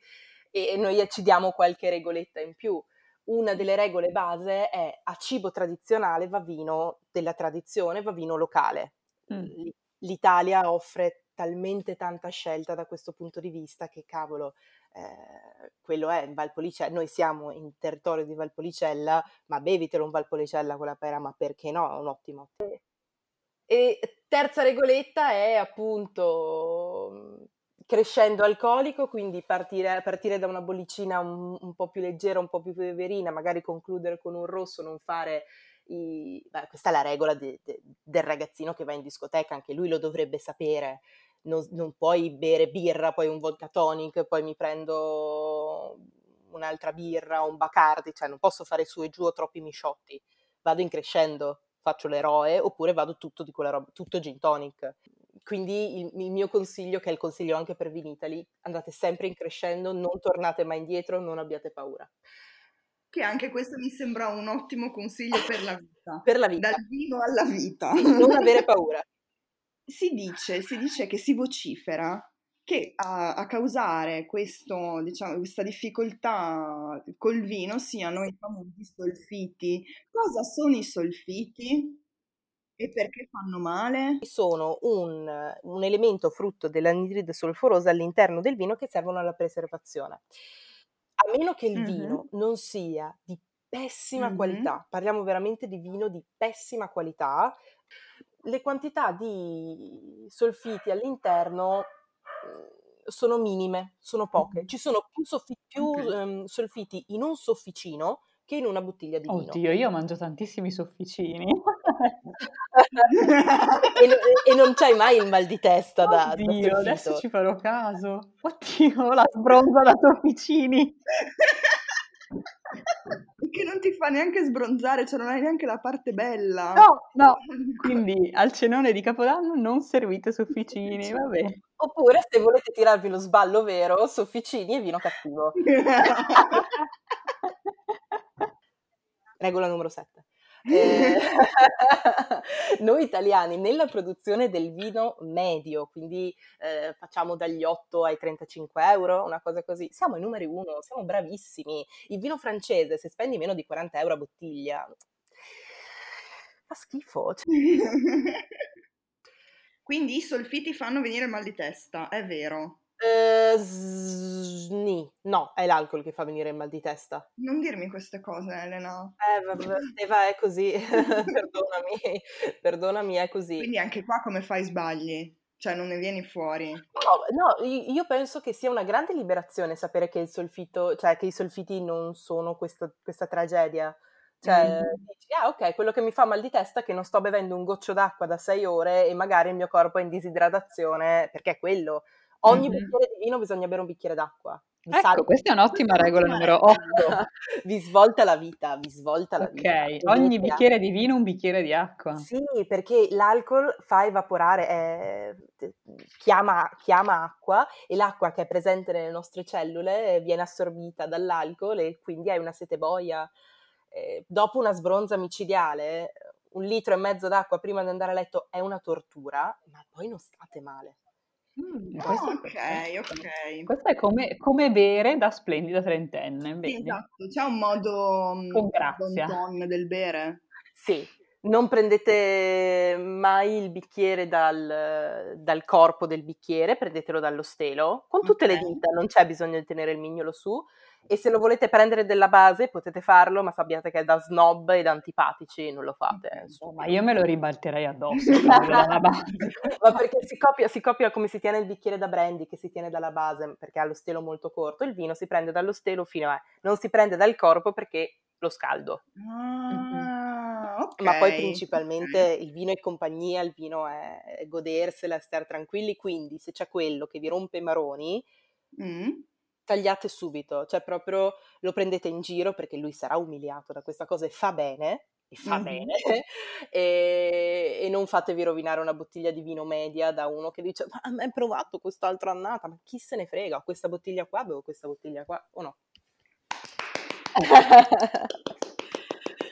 e noi ci diamo qualche regoletta in più. Una delle regole base è a cibo tradizionale va vino della tradizione, va vino locale. Mm. L'Italia offre talmente tanta scelta da questo punto di vista che cavolo, eh, quello è Valpolicella, noi siamo in territorio di Valpolicella, ma bevitelo un Valpolicella con la pera, ma perché no? È un ottimo. E terza regoletta è appunto crescendo alcolico, quindi partire, partire da una bollicina un, un, po' più leggera, un po' più peverina, magari concludere con un rosso, non fare i... Beh, questa è la regola de, de, del ragazzino che va in discoteca, anche lui lo dovrebbe sapere. Non, non puoi bere birra, poi un vodka tonic, poi mi prendo un'altra birra, un bacardi, cioè non posso fare su e giù o troppi misciotti. Vado in crescendo, faccio l'eroe, oppure vado tutto di quella roba, tutto gin tonic quindi il, il, mio consiglio, che è il consiglio anche per Vinitali, andate sempre in crescendo, non tornate mai indietro, non abbiate paura. Che anche questo mi sembra un ottimo consiglio per la vita. per la vita. Dal vino alla vita. non avere paura. (laughs) Si dice, si dice che si vocifera che a, a causare questo, diciamo, questa difficoltà col vino siano i famosi solfiti. Cosa sono i solfiti? E perché fanno male? Sono un, un elemento frutto dell'anidride solforosa all'interno del vino che servono alla preservazione. A meno che il mm-hmm. vino non sia di pessima mm-hmm. qualità, parliamo veramente di vino di pessima qualità, le quantità di solfiti all'interno mhmm, sono minime, sono poche. Ci sono più, soffi- più okay. um, solfiti in un sofficino che in una bottiglia di vino. Oddio, io mangio tantissimi sofficini. e, no, e, non c'hai mai il mal di testa da, Oddio, da adesso ci farò caso. Oddio, la sbronza da sofficini. che non ti fa neanche sbronzare, cioè non hai neanche la parte bella. No, no. (laughs) Quindi al cenone di Capodanno non servite sofficini, vabbè. Oppure se volete tirarvi lo sballo vero, sofficini e vino cattivo. (laughs) Regola numero 7. Eh, (laughs) noi italiani nella produzione del vino medio, quindi eh, facciamo dagli 8 ai 35 euro, una cosa così, siamo i numeri uno, siamo bravissimi. Il vino francese, se spendi meno di 40 euro a bottiglia, fa schifo. Cioè. (laughs) Quindi i solfiti fanno venire il mal di testa, è vero. Uh, sni. No, è l'alcol che fa venire il mal di testa. Non dirmi queste cose, Elena. Eh, vabbè, Eva è così. (laughs) perdonami, perdonami, è così. Quindi anche qua come fai sbagli? Cioè non ne vieni fuori? No, no, io penso che sia una grande liberazione sapere che il solfito, cioè che i solfiti non sono questa, questa tragedia. Cioè, mm. dici, ah ok, quello che mi fa mal di testa è che non sto bevendo un goccio d'acqua da sei ore e magari il mio corpo è in disidratazione, perché è quello. Ogni mm-hmm. bicchiere di vino bisogna bere un bicchiere d'acqua. Vi ecco, salve. questa è un'ottima regola numero 8. (laughs) vi svolta la vita, vi svolta la okay. vita. Ok, ogni bicchiere di vino un bicchiere di acqua. Sì, perché l'alcol fa evaporare, eh, chiama, chiama, acqua e l'acqua che è presente nelle nostre cellule viene assorbita dall'alcol e quindi hai una sete boia. Eh, dopo una sbronza micidiale, un litro e mezzo d'acqua prima di andare a letto è una tortura, ma poi non state male. Mm, oh, ok, ok. Questo è come, come bere da splendida trentenne. Sì, esatto, c'è un modo mm, Con grazia. Bon del bere. Sì, non prendete mai il bicchiere dal, dal, corpo del bicchiere, prendetelo dallo stelo, con tutte okay. le dita, non c'è bisogno di tenere il mignolo su, e se lo volete prendere della base potete farlo, ma sappiate che è da snob e da antipatici, non lo fate. Oh, ma io me lo ribalterei addosso (laughs) ma perché si copia, si copia, come si tiene il bicchiere da brandy, che si tiene dalla base, perché ha lo stelo molto corto, il vino si prende dallo stelo fino a... non si prende dal corpo perché lo scaldo. Ah, okay. (laughs) Ma poi principalmente il vino è compagnia, il vino è, è godersela, stare tranquilli, quindi se c'è quello che vi rompe i maroni... Mm tagliate subito, cioè proprio lo prendete in giro perché lui sarà umiliato da questa cosa e fa bene, e fa mm-hmm. bene, (laughs) e, e, non fatevi rovinare una bottiglia di vino media da uno che dice ma hai provato quest'altra annata, ma chi se ne frega, ho questa bottiglia qua, bevo questa bottiglia qua, o no? (laughs)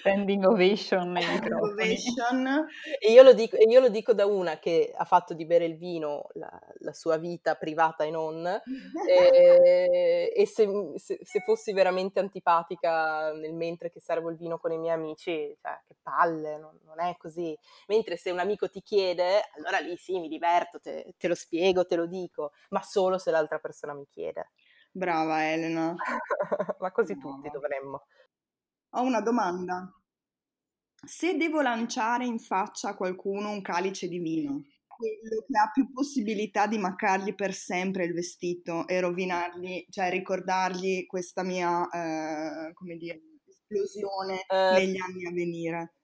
standing ovation (laughs) ovation. E io, lo dico, e io lo dico da una che ha fatto di bere il vino la, la sua vita privata e non, (laughs) e, e se, se, se, fossi veramente antipatica nel mentre che servo il vino con i miei amici, cioè che palle, non, non è così. Mentre se un amico ti chiede, allora lì sì, mi diverto, te, te lo spiego, te lo dico, ma solo se l'altra persona mi chiede. Brava Elena. (laughs) ma così Brava. tutti dovremmo. Ho una domanda. Se devo lanciare in faccia a qualcuno un calice di vino, quello che ha più possibilità di maccargli per sempre il vestito e rovinargli, cioè ricordargli questa mia, eh, come dire, esplosione uh, negli anni a venire.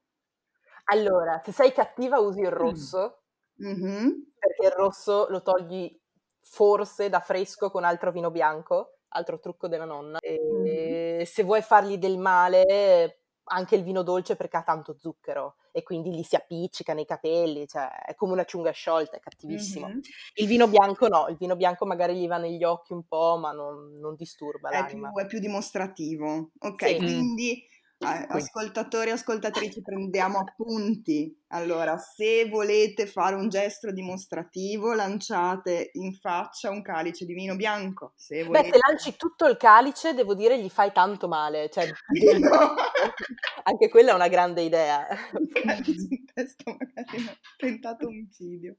Allora, se sei cattiva usi il rosso, mm-hmm. perché il rosso lo togli forse da fresco con altro vino bianco altro trucco della nonna. E se vuoi fargli del male, anche il vino dolce perché ha tanto zucchero e quindi gli si appiccica nei capelli, cioè è come una ciunga sciolta, è cattivissimo. Mm-hmm. Il vino bianco no, il vino bianco magari gli va negli occhi un po', ma non, non disturba è l'anima. Più, è più dimostrativo. Ok, sì. quindi ascoltatori e ascoltatrici prendiamo appunti. Allora, se volete fare un gesto dimostrativo, lanciate in faccia un calice di vino bianco. Se volete... Beh, se lanci tutto il calice, devo dire, gli fai tanto male. Cioè, (laughs) (laughs) anche quella è una grande idea. In testa magari un tentato omicidio.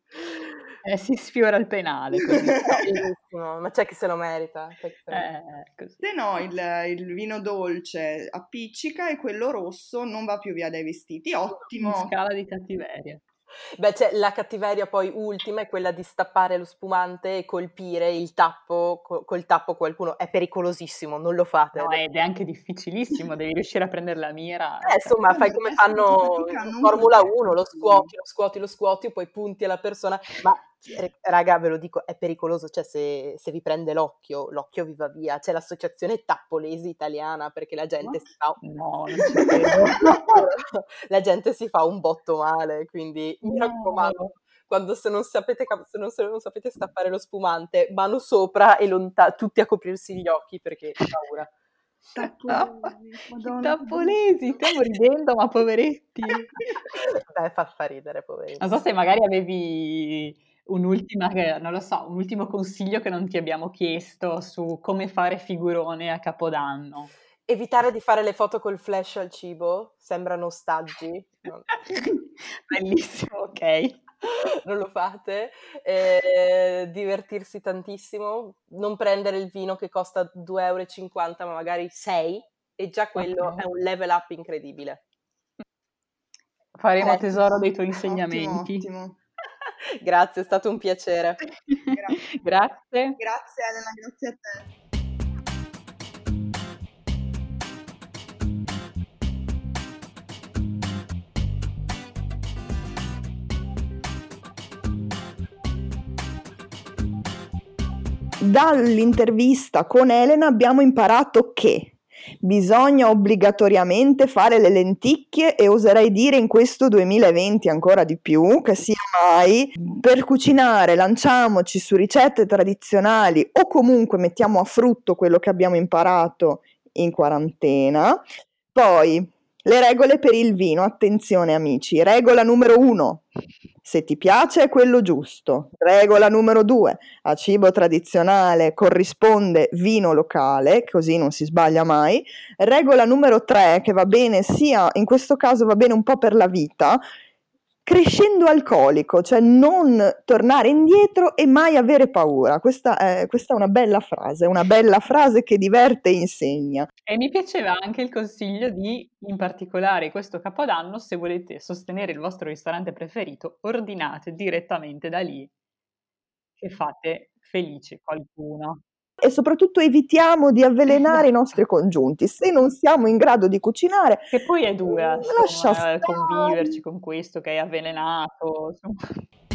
Eh, si sfiora il penale. (laughs) ma c'è chi se lo merita. Se, eh, se no, il, il, vino dolce appiccica e quello rosso non va più via dai vestiti. Ottimo. In scala di cattiveria. Beh, cioè, la cattiveria poi ultima è quella di stappare lo spumante e colpire il tappo, co- col tappo qualcuno. È pericolosissimo, non lo fate. No, ed è anche difficilissimo, devi riuscire a prendere la mira. Eh, insomma, fai come fanno in Formula 1, lo scuoti, lo scuoti, lo scuoti, poi punti alla persona. Ma raga, ve lo dico, è pericoloso, cioè se, se, vi prende l'occhio, l'occhio vi va via. C'è l'associazione Tappolesi italiana perché la gente no? si fa... No, (laughs) la gente si fa un botto male, quindi mi raccomando quando se non sapete, se non, se non sapete stappare lo spumante, mano sopra e lonta- tutti a coprirsi gli occhi perché ho paura. Tappolesi, Tappolesi, stiamo ridendo, ma poveretti. (laughs) Beh, fa, fa ridere, poveretti. Non so se magari avevi un'ultima, non lo so, un ultimo consiglio che non ti abbiamo chiesto su come fare figurone a Capodanno. Evitare di fare le foto col flash al cibo, sembrano ostaggi. (laughs) Bellissimo, ok. non lo fate, eh, divertirsi tantissimo, non prendere il vino che costa 2,50 euro ma magari 6 e già quello okay. è un level up incredibile. Faremo eh, tesoro dei tuoi insegnamenti. Ottimo, ottimo. (laughs) grazie, è stato un piacere. grazie. (laughs) grazie. Grazie Elena, grazie a te. Dall'intervista con Elena abbiamo imparato che bisogna obbligatoriamente fare le lenticchie e oserei dire in questo 2020 ancora di più, che sia mai, per cucinare lanciamoci su ricette tradizionali o comunque mettiamo a frutto quello che abbiamo imparato in quarantena. Poi le regole per il vino, attenzione amici, regola numero uno, se ti piace è quello giusto. Regola numero due, a cibo tradizionale corrisponde vino locale, così non si sbaglia mai. Regola numero tre, che va bene sia, in questo caso va bene un po' per la vita, crescendo alcolico, cioè non tornare indietro e mai avere paura. Questa è, questa è, una bella frase, una bella frase che diverte e insegna. E mi piaceva anche il consiglio di, in particolare questo capodanno, se volete sostenere il vostro ristorante preferito, ordinate direttamente da lì e fate felice qualcuno e soprattutto evitiamo di avvelenare i (laughs) nostri congiunti. Se non siamo in grado di cucinare, che poi è dura, insomma, lascia conviverci con questo che è avvelenato. Insomma.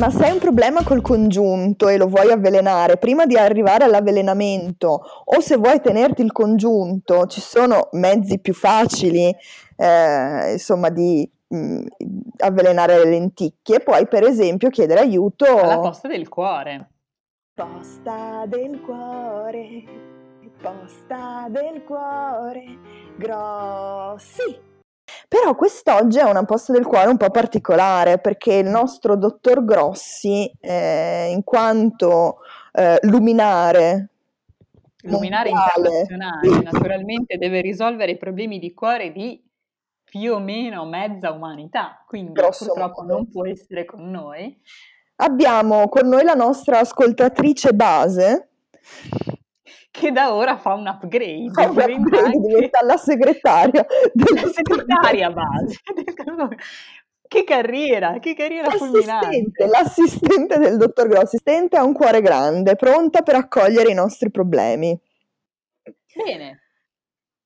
Ma se hai un problema col congiunto e lo vuoi avvelenare, prima di arrivare all'avvelenamento o se vuoi tenerti il congiunto, ci sono mezzi più facili, eh, insomma, di mh, mm, avvelenare le lenticchie. Puoi, per esempio, chiedere aiuto alla posta del cuore. Posta del cuore, posta del cuore, grossi però quest'oggi è una posta del cuore un po' particolare perché il nostro dottor Grossi, eh, in quanto eh, luminare luminare internazionale, naturalmente deve risolvere i problemi di cuore di più o meno mezza umanità, quindi Grosso purtroppo modo. non può essere con noi. Abbiamo con noi la nostra ascoltatrice base che da ora fa un upgrade. Fa un upgrade diventa la segretaria (laughs) della segretaria base. (laughs) che carriera, che carriera l'assistente, l'assistente del dottor Grossi, l'assistente ha un cuore grande, pronta per accogliere i nostri problemi. Bene.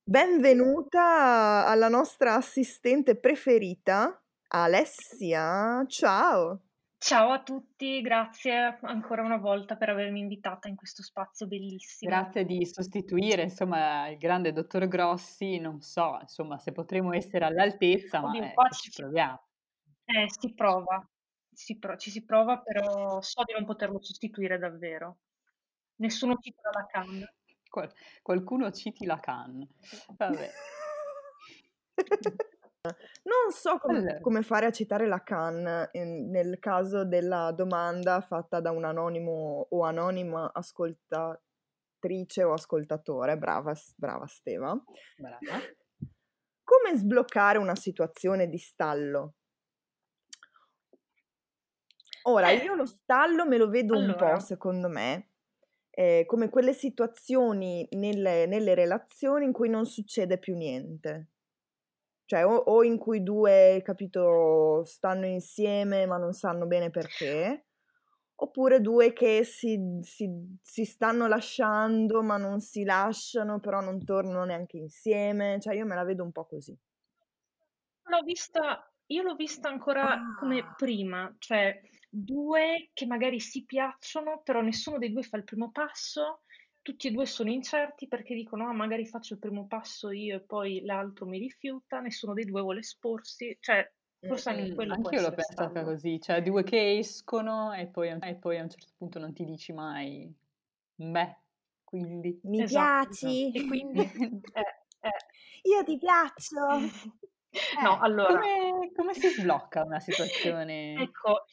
Benvenuta alla nostra assistente preferita, Alessia. Ciao. Ciao a tutti, grazie ancora una volta per avermi invitata in questo spazio bellissimo. Grazie di sostituire, insomma, il grande dottor Grossi, non so, insomma, se potremo essere all'altezza, Oddio, ma eh, ci proviamo. Eh, si prova, si pro- ci si prova, però so di non poterlo sostituire davvero. Nessuno cita la Lacan. Qual- qualcuno citi la Lacan. Vabbè. (laughs) Non so come, Allora. come fare a citare Lacan in- nel caso della domanda fatta da un anonimo o anonima ascoltatrice o ascoltatore. Brava, brava Steva. Brava. Come sbloccare una situazione di stallo? Ora, Eh, io lo stallo me lo vedo un po', secondo me, eh, come quelle situazioni nelle, nelle relazioni in cui non succede più niente. Cioè, o, o in cui due, capito, stanno insieme ma non sanno bene perché, oppure due che si, si, si stanno lasciando ma non si lasciano, però non tornano neanche insieme. Cioè, io me la vedo un po' così. L'ho vista, io l'ho vista ancora come ah. prima, cioè due che magari si piacciono, però nessuno dei due fa il primo passo tutti e due sono incerti perché dicono: "Ah, magari faccio il primo passo io e poi l'altro mi rifiuta", nessuno dei due vuole esporsi, cioè forse anche Mh-mh, quello anch'io l'ho pensata stallo. così, cioè due che escono e poi e poi a un certo punto non ti dici mai: "Beh, quindi" Mi Esatto, esatto. piaci? E quindi (laughs) eh, eh. Io ti piaccio? (laughs) No, Eh. allora Come come si sblocca una situazione Ecco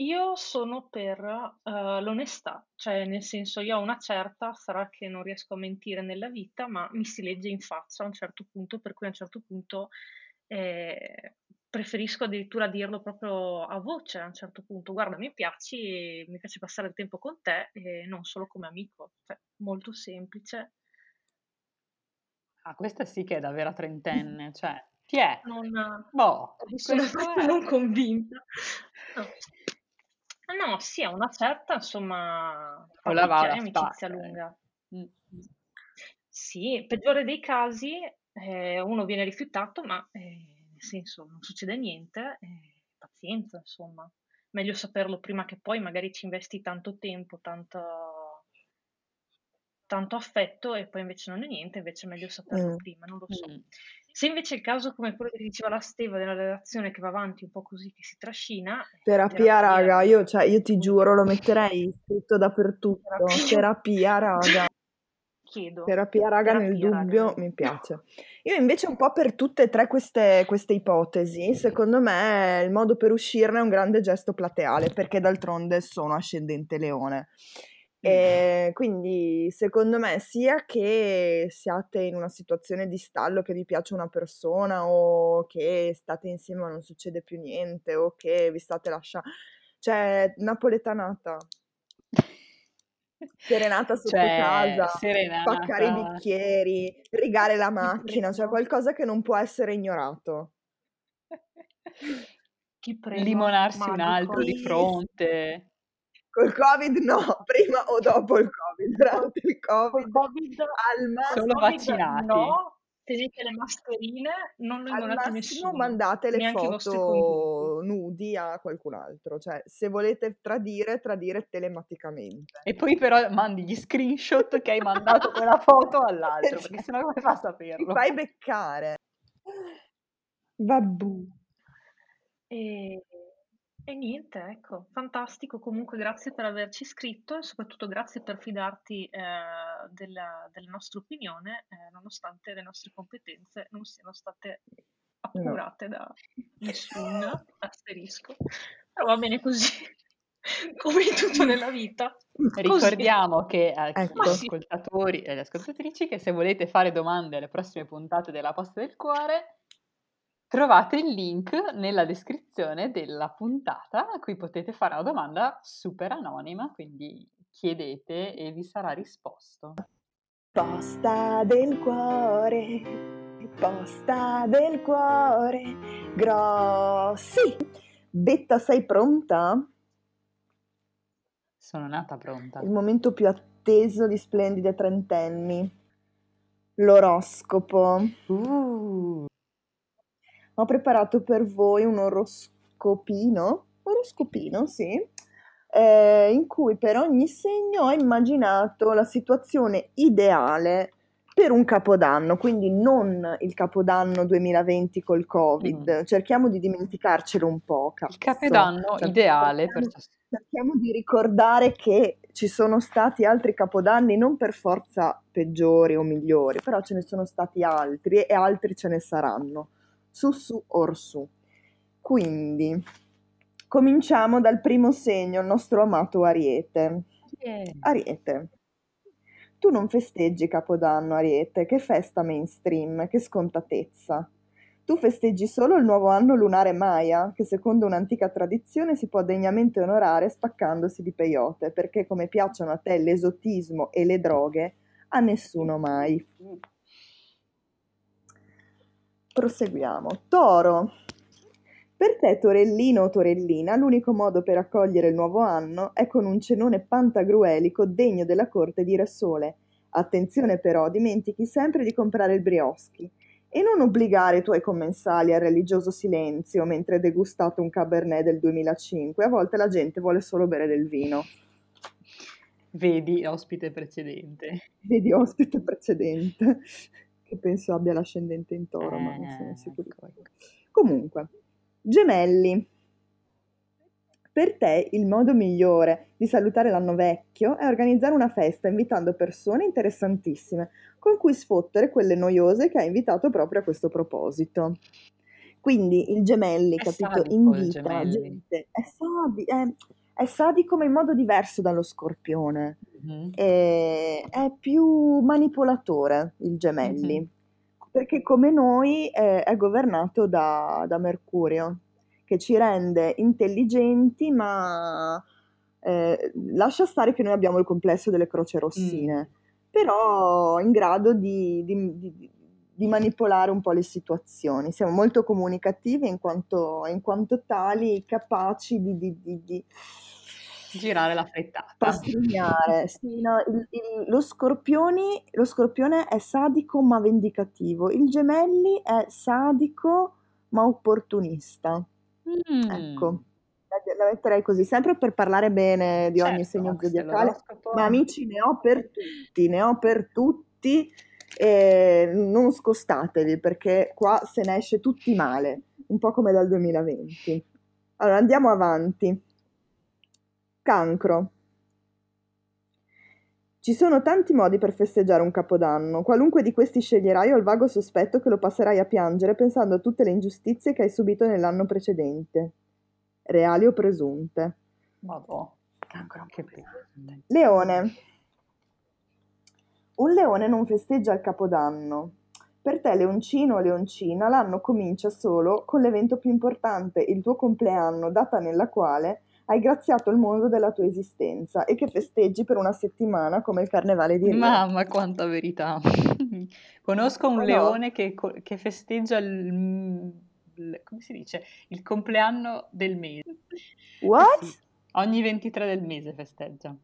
Io sono per uh, l'onestà, cioè nel senso io ho una certa, sarà che non riesco a mentire nella vita, ma mi si legge in faccia a un certo punto, per cui a un certo punto eh, preferisco addirittura dirlo proprio a voce a un certo punto, guarda mi piaci, mi piace passare il tempo con te e non solo come amico, cioè, molto semplice. Ah, questa sì che è da vera (laughs) trentenne, cioè, chi è? Non, boh, sono non convinta. No. No, sì, a una certa, insomma, la va amicizia lunga. Mm. Sì, peggiore dei casi, eh, uno viene rifiutato, ma eh, nel senso non succede niente, eh, pazienza, insomma. Meglio saperlo prima che poi magari ci investi tanto tempo, tanto, tanto affetto e poi invece non è niente, invece è meglio saperlo mm. prima, non lo so. Mm. Se invece il caso come quello che diceva la Steva della relazione che va avanti un po' così, che si trascina... Terapia, terapia raga, io, cioè, io ti giuro, lo metterei scritto dappertutto. Terapia, terapia raga. Chiedo. Terapia raga terapia, nel dubbio raga. mi piace. Io invece un po' per tutte e tre queste, queste ipotesi, secondo me il modo per uscirne è un grande gesto plateale, perché d'altronde sono ascendente leone. E quindi secondo me sia che siate in una situazione di stallo che vi piace una persona o che state insieme ma non succede più niente o che vi state lasciando, cioè napoletanata. Serenata sotto cioè, casa, serenata. spaccare i bicchieri, rigare la macchina, cioè qualcosa che non può essere ignorato. Limonarsi un altro di fronte. Col Covid no, (laughs) prima o dopo il Covid, durante il Covid, COVID al massimo solo vaccinati. No, tenete le mascherine, non lo ingonate nessuno. mandate le foto nudi a qualcun altro, cioè se volete tradire, tradire telematicamente. E poi però mandi gli screenshot che hai mandato (laughs) quella foto all'altro, perché sennò come fa a saperlo? Ti fai beccare. Vabbù. E... E niente, ecco, fantastico. Comunque grazie per averci scritto e soprattutto grazie per fidarti eh, della, della nostra opinione, eh, nonostante le nostre competenze non siano state appurate no. da nessun asterisco. Però va bene così, (laughs) come in tutto nella vita. Ricordiamo che agli eh, ecco. ascoltatori e alle ascoltatrici che se volete fare domande alle prossime puntate della Posta del Cuore Trovate il link nella descrizione della puntata a cui potete fare una domanda super anonima, quindi chiedete e vi sarà risposto. Posta del cuore, posta del cuore, grossi. Betta, sei pronta? Sono nata pronta. Il momento più atteso di splendide trentenni. L'oroscopo. Uh ho preparato per voi un oroscopino, oroscopino sì, eh, in cui per ogni segno ho immaginato la situazione ideale per un capodanno, quindi non il capodanno 2020 col Covid, mm. cerchiamo di dimenticarcelo un po'. Cazzo. Il capodanno cioè, ideale cerchiamo, per Cerchiamo di ricordare che ci sono stati altri capodanni, non per forza peggiori o migliori, però ce ne sono stati altri e altri ce ne saranno su su orsu. Quindi cominciamo dal primo segno, il nostro amato Ariete. Yeah. Ariete. Tu non festeggi Capodanno, Ariete, che festa mainstream, che scontatezza. Tu festeggi solo il nuovo anno lunare Maya, che secondo un'antica tradizione si può degnamente onorare spaccandosi di peyote, perché come piacciono a te l'esotismo e le droghe, a nessuno mai. Proseguiamo. Toro. Per te, Torellino o Torellina, l'unico modo per accogliere il nuovo anno è con un cenone pantagruelico degno della corte di Re Sole. Attenzione però, dimentichi sempre di comprare il brioschi e non obbligare i tuoi commensali al religioso silenzio mentre degustate un Cabernet del 2005. A volte la gente vuole solo bere del vino. Vedi ospite precedente. Vedi ospite precedente che penso abbia l'ascendente in toro, eh, ma non sono eh, sicurissima. Ecco, ecco. Comunque, gemelli. Per te il modo migliore di salutare l'anno vecchio è organizzare una festa invitando persone interessantissime con cui sfottere quelle noiose che hai invitato proprio a questo proposito. Quindi il gemelli, è capito, invita gente, è, sadi- è, è, sadico ma in modo diverso dallo scorpione, mm-hmm. è, più manipolatore il gemelli, mm-hmm. perché come noi è, è governato da, da, Mercurio, che ci rende intelligenti ma eh, lascia stare che noi abbiamo il complesso delle croce rossine, mm. però in grado di, di, di di manipolare un po' le situazioni. Siamo molto comunicativi in quanto, in quanto tali, capaci di girare la frittata. Pastrignare. sì, no, il, il, lo, scorpioni, lo scorpione è sadico ma vendicativo, il gemelli è sadico ma opportunista. Mm. Ecco, la metterei così, sempre per parlare bene di certo, ogni segno zodiacale, ma amici ne ho per tutti, ne ho per tutti e non scostatevi perché qua se ne esce tutti male, un po' come dal 2020. Allora andiamo avanti. Cancro. Ci sono tanti modi per festeggiare un capodanno. Qualunque di questi sceglierai ho il vago sospetto che lo passerai a piangere pensando a tutte le ingiustizie che hai subito nell'anno precedente. Reali o presunte. Madò, cancro anche pesante. Leone. Un leone non festeggia il Capodanno. Per te, leoncino o leoncina, l'anno comincia solo con l'evento più importante, il tuo compleanno, data nella quale hai graziato il mondo della tua esistenza e che festeggi per una settimana come il carnevale di Rio. Mamma, quanta verità! (laughs) Conosco un oh, leone no. che, che, festeggia il, come si dice? Il compleanno del mese. What? Eh sì, ogni 23 del mese festeggia.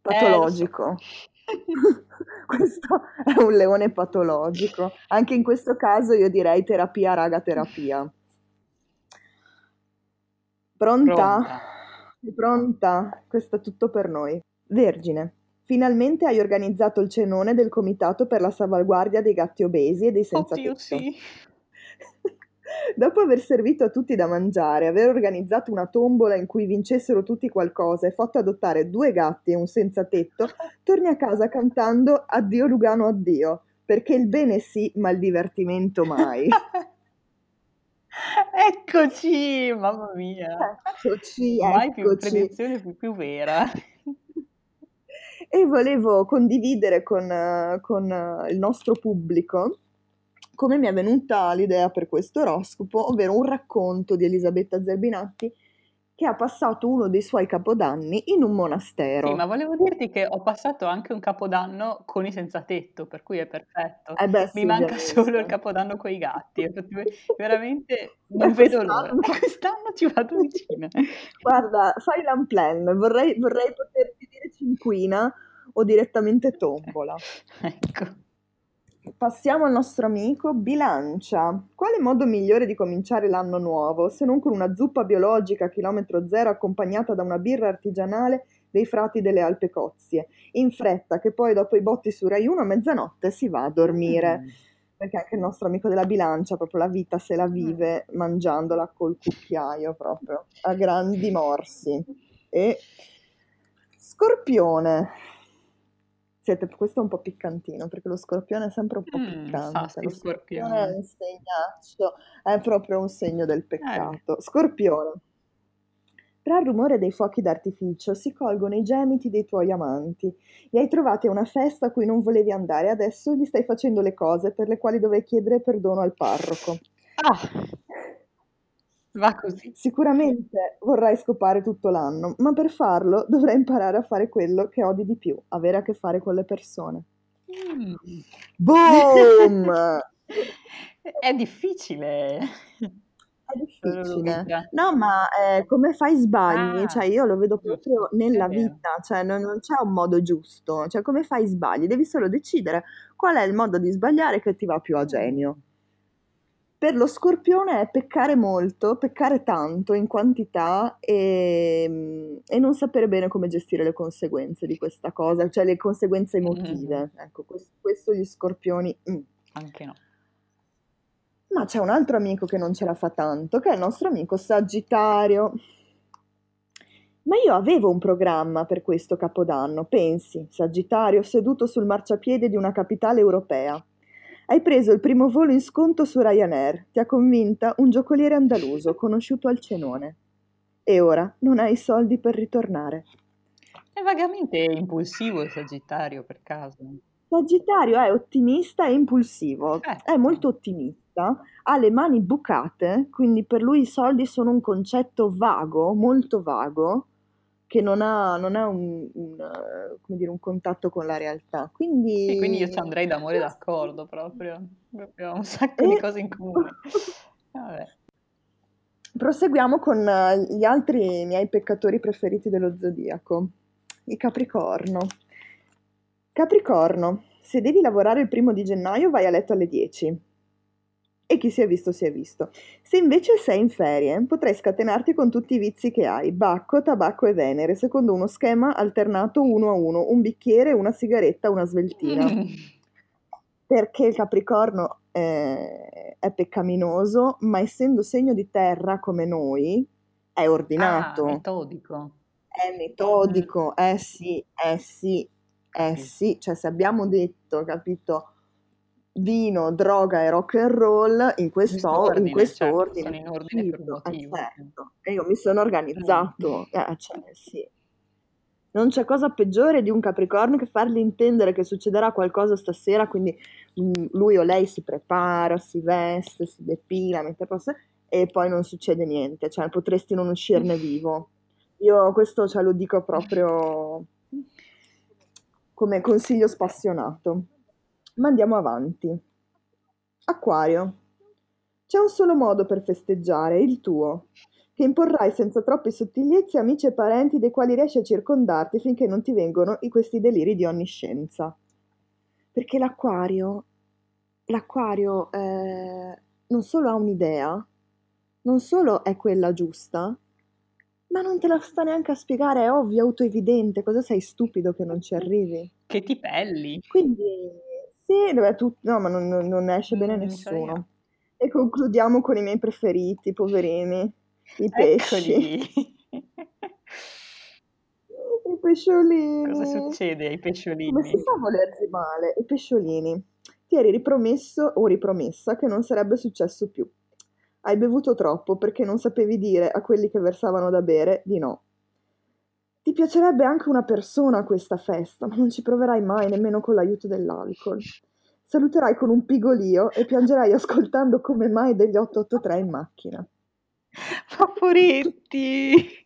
Patologico. Eh, (laughs) questo è un leone patologico. Anche in questo caso io direi terapia, raga, terapia. Pronta? Pronta? Pronta? Questo è tutto per noi. Vergine. Finalmente hai organizzato il cenone del comitato per la salvaguardia dei gatti obesi e dei senza Oddio, tetto. sì. (laughs) Dopo aver servito a tutti da mangiare, aver organizzato una tombola in cui vincessero tutti qualcosa e fatto adottare due gatti e un senza tetto, (laughs) torni a casa cantando Addio Lugano, addio, perché il bene sì, ma il divertimento mai. (laughs) eccoci, mamma mia. Eccoci, Mai eccoci. più predizione più, più vera. e volevo condividere con, con il nostro pubblico come mi è venuta l'idea per questo oroscopo, ovvero un racconto di Elisabetta Zerbinatti che ha passato uno dei suoi capodanni in un monastero. Sì, ma volevo dirti che ho passato anche un capodanno con i senza tetto, per cui è perfetto. Eh beh, sì, Mi manca solo il capodanno con i gatti. (laughs) Veramente non vedo l'ora. Quest'anno ci vado vicino. (laughs) Guarda, fai l'unplan. Vorrei, vorrei poterti dire cinquina o direttamente tombola. (laughs) ecco. Passiamo al nostro amico Bilancia. Quale modo migliore di cominciare l'anno nuovo se non con una zuppa biologica a chilometro zero accompagnata da una birra artigianale dei frati delle Alpe Cozie, in fretta che poi dopo i botti su Rai 1 a mezzanotte si va a dormire. Mm. Perché anche il nostro amico della bilancia, proprio la vita se la vive mm. mangiandola col cucchiaio proprio, a grandi morsi. E Scorpione. Siete, questo è un po' piccantino perché lo scorpione è sempre un po' mm, piccante. Lo scorpione è un segnaccio, è proprio un segno del peccato. Eh. Scorpione. Tra il rumore dei fuochi d'artificio si colgono i gemiti dei tuoi amanti. Li hai trovati a una festa a cui non volevi andare, adesso gli stai facendo le cose per le quali dovevi chiedere perdono al parroco. Ah, Va così. Sicuramente vorrai scopare tutto l'anno, ma per farlo dovrai imparare a fare quello che odi di più, avere a che fare con le persone. Mm. Boom! (laughs) È difficile. È difficile. No, ma eh, come fai sbagli? Ah, cioè, io lo vedo proprio nella vita, cioè non, non, c'è un modo giusto. Cioè, come fai sbagli? Devi solo decidere qual è il modo di sbagliare che ti va più a genio. Per lo scorpione è peccare molto, peccare tanto in quantità e, e, non sapere bene come gestire le conseguenze di questa cosa, cioè le conseguenze emotive. Mm-hmm. Ecco, questo, questo, gli scorpioni... Mm. Anche no. Ma c'è un altro amico che non ce la fa tanto, che è il nostro amico Sagittario. Ma io avevo un programma per questo capodanno, pensi, Sagittario seduto sul marciapiede di una capitale europea Hai preso il primo volo in sconto su Ryanair, ti ha convinta un giocoliere andaluso conosciuto al cenone. E ora non hai soldi per ritornare. È vagamente impulsivo il Sagittario, per caso. Sagittario è ottimista e impulsivo, eh. è molto ottimista, ha le mani bucate, quindi per lui i soldi sono un concetto vago, molto vago, che non ha, non ha un, un, dire, un, contatto con la realtà. Quindi, sì, quindi io ci andrei d'amore d'accordo proprio, abbiamo un sacco e... di cose in comune. Vabbè. Proseguiamo con gli altri miei peccatori preferiti dello zodiaco, i Capricorno. Capricorno, se devi lavorare il primo di gennaio vai a letto alle 10. E chi si è visto si è visto. Se invece sei in ferie, potrai scatenarti con tutti i vizi che hai, bacco, tabacco e venere, secondo uno schema alternato uno a uno, un bicchiere, una sigaretta, una sveltina. Perché il Capricorno eh, è peccaminoso, ma essendo segno di terra come noi, è ordinato. Ah, metodico. È metodico, eh sì, eh sì, eh sì, cioè se abbiamo detto, capito, vino, droga e rock and roll in questo in quest'ordine. Certo, in ordine per motivo. Eh, certo. E io mi sono organizzato, mm. eh, cioè, sì. Non c'è cosa peggiore di un Capricorno che fargli intendere che succederà qualcosa stasera, quindi mm, lui o lei si prepara, si veste, si depila, mette posto, e poi non succede niente, cioè potresti non uscirne (laughs) vivo. Io questo ce lo dico proprio (laughs) come consiglio spassionato. Ma andiamo avanti. Acquario. C'è un solo modo per festeggiare, il tuo, che imporrai senza troppe sottigliezze amici e parenti dei quali riesci a circondarti finché non ti vengono questi deliri di onniscienza. Perché l'acquario, l'acquario eh, non solo ha un'idea, non solo è quella giusta, ma non te la sta neanche a spiegare, è ovvio, autoevidente, cosa sei stupido che non ci arrivi? Che ti pelli. Quindi, sì, dove tu, no, ma non, non esce bene non nessuno. E concludiamo con i miei preferiti, poverini, i pesci. (laughs) I pesciolini. Cosa succede ai pesciolini? Come si fa a volersi male? I pesciolini. Ti eri ripromesso o ripromessa che non sarebbe successo più. Hai bevuto troppo perché non sapevi dire a quelli che versavano da bere di no. Ti piacerebbe anche una persona a questa festa, ma non ci proverai mai nemmeno con l'aiuto dell'alcol. Saluterai con un pigolio e piangerai ascoltando come mai degli 883 in macchina. Favoretti!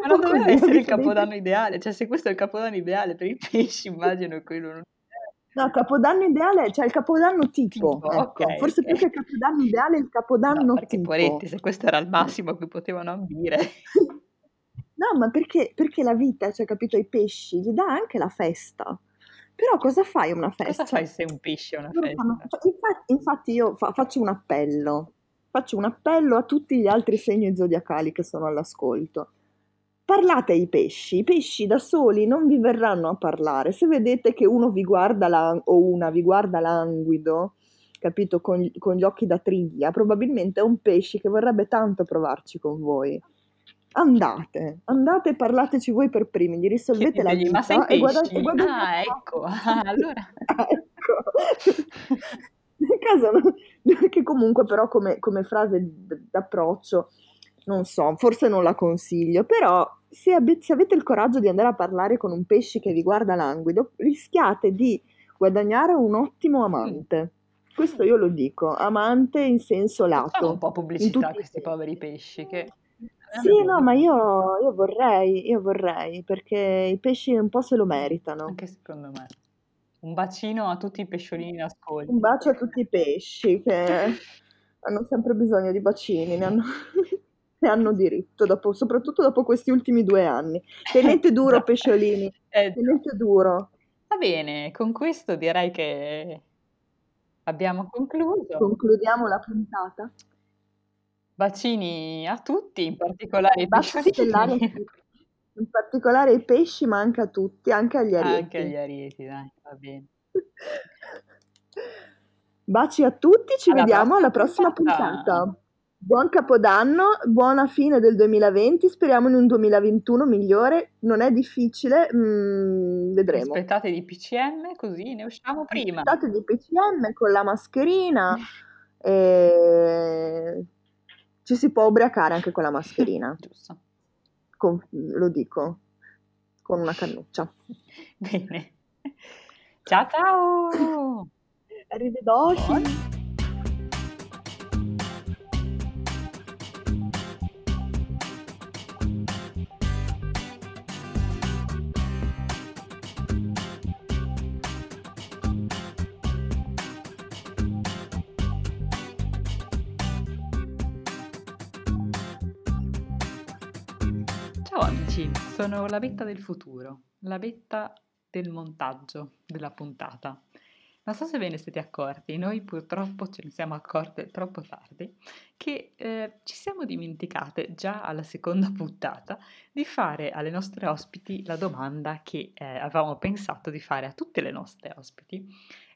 Ma non doveva essere il capodanno ideale, cioè se questo è il capodanno ideale per i pesci, immagino quello non No, capodanno ideale, cioè il capodanno tipo, tipo ecco. okay, forse okay. più che il capodanno ideale, il capodanno no, perché tipo. Poretti, se questo era il massimo a cui potevano ambire. (laughs) no, ma perché, perché la vita, cioè capito, i pesci, gli dà anche la festa. Però cosa fai una festa? Cosa fai se un pesce è una festa? Infatti, infatti, io fa, faccio un appello, faccio un appello a tutti gli altri segni zodiacali che sono all'ascolto Parlate ai pesci, i pesci da soli non vi verranno a parlare. Se vedete che uno vi guarda lang- o una vi guarda languido, capito, con, con, gli occhi da triglia, probabilmente è un pesce che vorrebbe tanto provarci con voi. Andate, andate e parlateci voi per primi, gli risolvete la vita ma sei e guardate, guardate Ah, ecco, (laughs) ah, allora. ecco. Nel caso, che comunque però come, come frase d'approccio non so, forse non la consiglio, però se, ab- se, avete il coraggio di andare a parlare con un pesce che vi guarda languido, rischiate di guadagnare un ottimo amante. Questo io lo dico, amante in senso lato. Fanno un po' pubblicità questi poveri pesci che... Sì, (laughs) no, ma io, io, vorrei, io vorrei, perché i pesci un po' se lo meritano. Anche secondo me. Un bacino a tutti i pesciolini in ascolto. Un bacio a tutti i pesci che (laughs) hanno sempre bisogno di bacini, ne hanno (laughs) ne hanno diritto, dopo, soprattutto dopo questi ultimi due anni. Tenete duro, pesciolini, eh, tenete duro. Va bene, con questo direi che abbiamo concluso. Concludiamo la puntata. Bacini a tutti, in particolare ai pesciolini. (laughs) In particolare ai pesci, ma anche a tutti, anche agli arieti. Anche agli arieti, dai, va bene. (laughs) Baci a tutti, ci alla vediamo alla prossima puntata. puntata. Buon Capodanno, buona fine del 2020, speriamo in un 2021 migliore, non è difficile, mm, vedremo. Aspettate di PCM così ne usciamo prima. Aspettate di PCM con la mascherina (laughs) e ci si può ubriacare anche con la mascherina. (laughs) Giusto. Con, lo dico, con una cannuccia. Bene. Ciao ciao! Arrivederci! Sono la vetta del futuro, la vetta del montaggio della puntata. Non so se ve ne siete accorti, noi purtroppo ce ne siamo accorte troppo tardi, che eh, ci siamo dimenticate già alla seconda (laughs) puntata di fare alle nostre ospiti la domanda che eh, avevamo pensato di fare a tutte le nostre ospiti,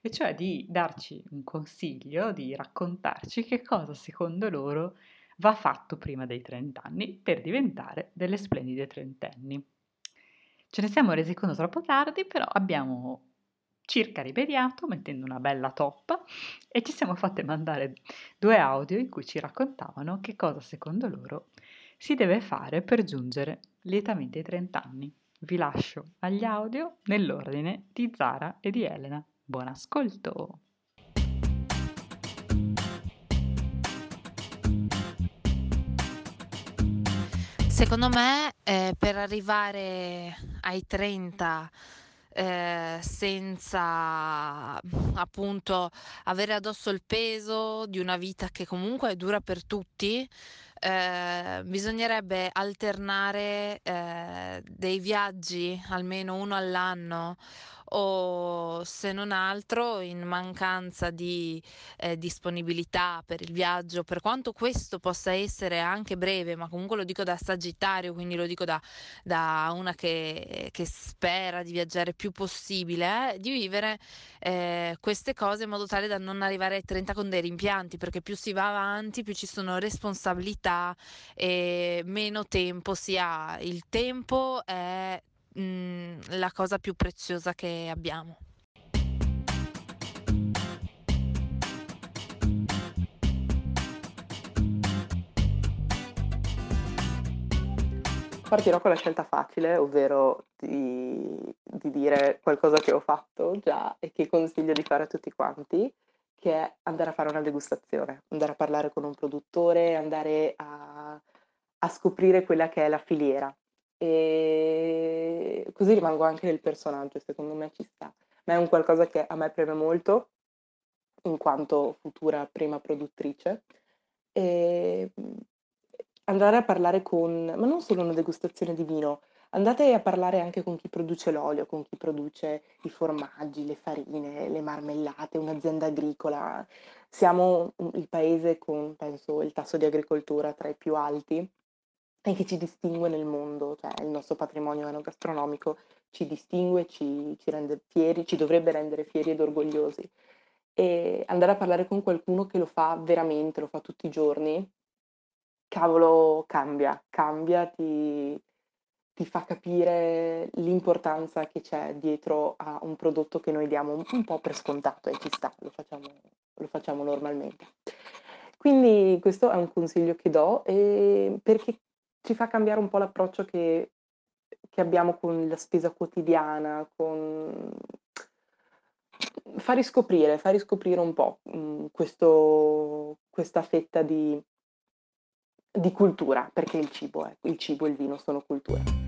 e cioè di darci un consiglio, di raccontarci che cosa secondo loro va fatto prima dei 30 anni per diventare delle splendide trentenni. Ce ne siamo resi conto troppo tardi, però abbiamo circa rimediato mettendo una bella toppa e ci siamo fatte mandare due audio in cui ci raccontavano che cosa secondo loro si deve fare per giungere lietamente ai 30 anni. Vi lascio agli audio nell'ordine di Zara e di Elena. Buon ascolto! Secondo me, eh, per arrivare ai 30 eh, senza appunto avere addosso il peso di una vita che comunque dura per tutti, eh, bisognerebbe alternare eh, dei viaggi, almeno uno all'anno, o se non altro in mancanza di eh, disponibilità per il viaggio, per quanto questo possa essere anche breve, ma comunque lo dico da sagittario, quindi lo dico da, da una che, che, spera di viaggiare più possibile, eh, di vivere eh, queste cose in modo tale da non arrivare ai 30 con dei rimpianti, perché più si va avanti, più ci sono responsabilità e meno tempo si ha. Il tempo è mh, la cosa più preziosa che abbiamo. Partirò con la scelta facile, ovvero di, di, dire qualcosa che ho fatto già e che consiglio di fare a tutti quanti, che è andare a fare una degustazione, andare a parlare con un produttore, andare a, a scoprire quella che è la filiera, e così rimango anche nel personaggio, secondo me ci sta. Ma è un qualcosa che a me preme molto, in quanto futura prima produttrice. E andare a parlare con, ma non solo una degustazione di vino, andate a parlare anche con chi produce l'olio, con chi produce i formaggi, le farine, le marmellate, un'azienda agricola. Siamo il paese con, penso, il tasso di agricoltura tra i più alti e che ci distingue nel mondo, cioè il nostro patrimonio enogastronomico ci distingue, ci, ci rende fieri, ci dovrebbe rendere fieri ed orgogliosi. E andare a parlare con qualcuno che lo fa veramente, lo fa tutti i giorni, cavolo, cambia, cambia, ti, ti fa capire l'importanza che c'è dietro a un prodotto che noi diamo un, un po' per scontato e ci sta, lo facciamo, lo facciamo normalmente. Quindi questo è un consiglio che do perché ci fa cambiare un po' l'approccio che, che abbiamo con la spesa quotidiana, con... fa riscoprire, fa riscoprire un po' mh, questo, questa fetta di, di cultura, perché il cibo, è, il cibo e il vino sono cultura.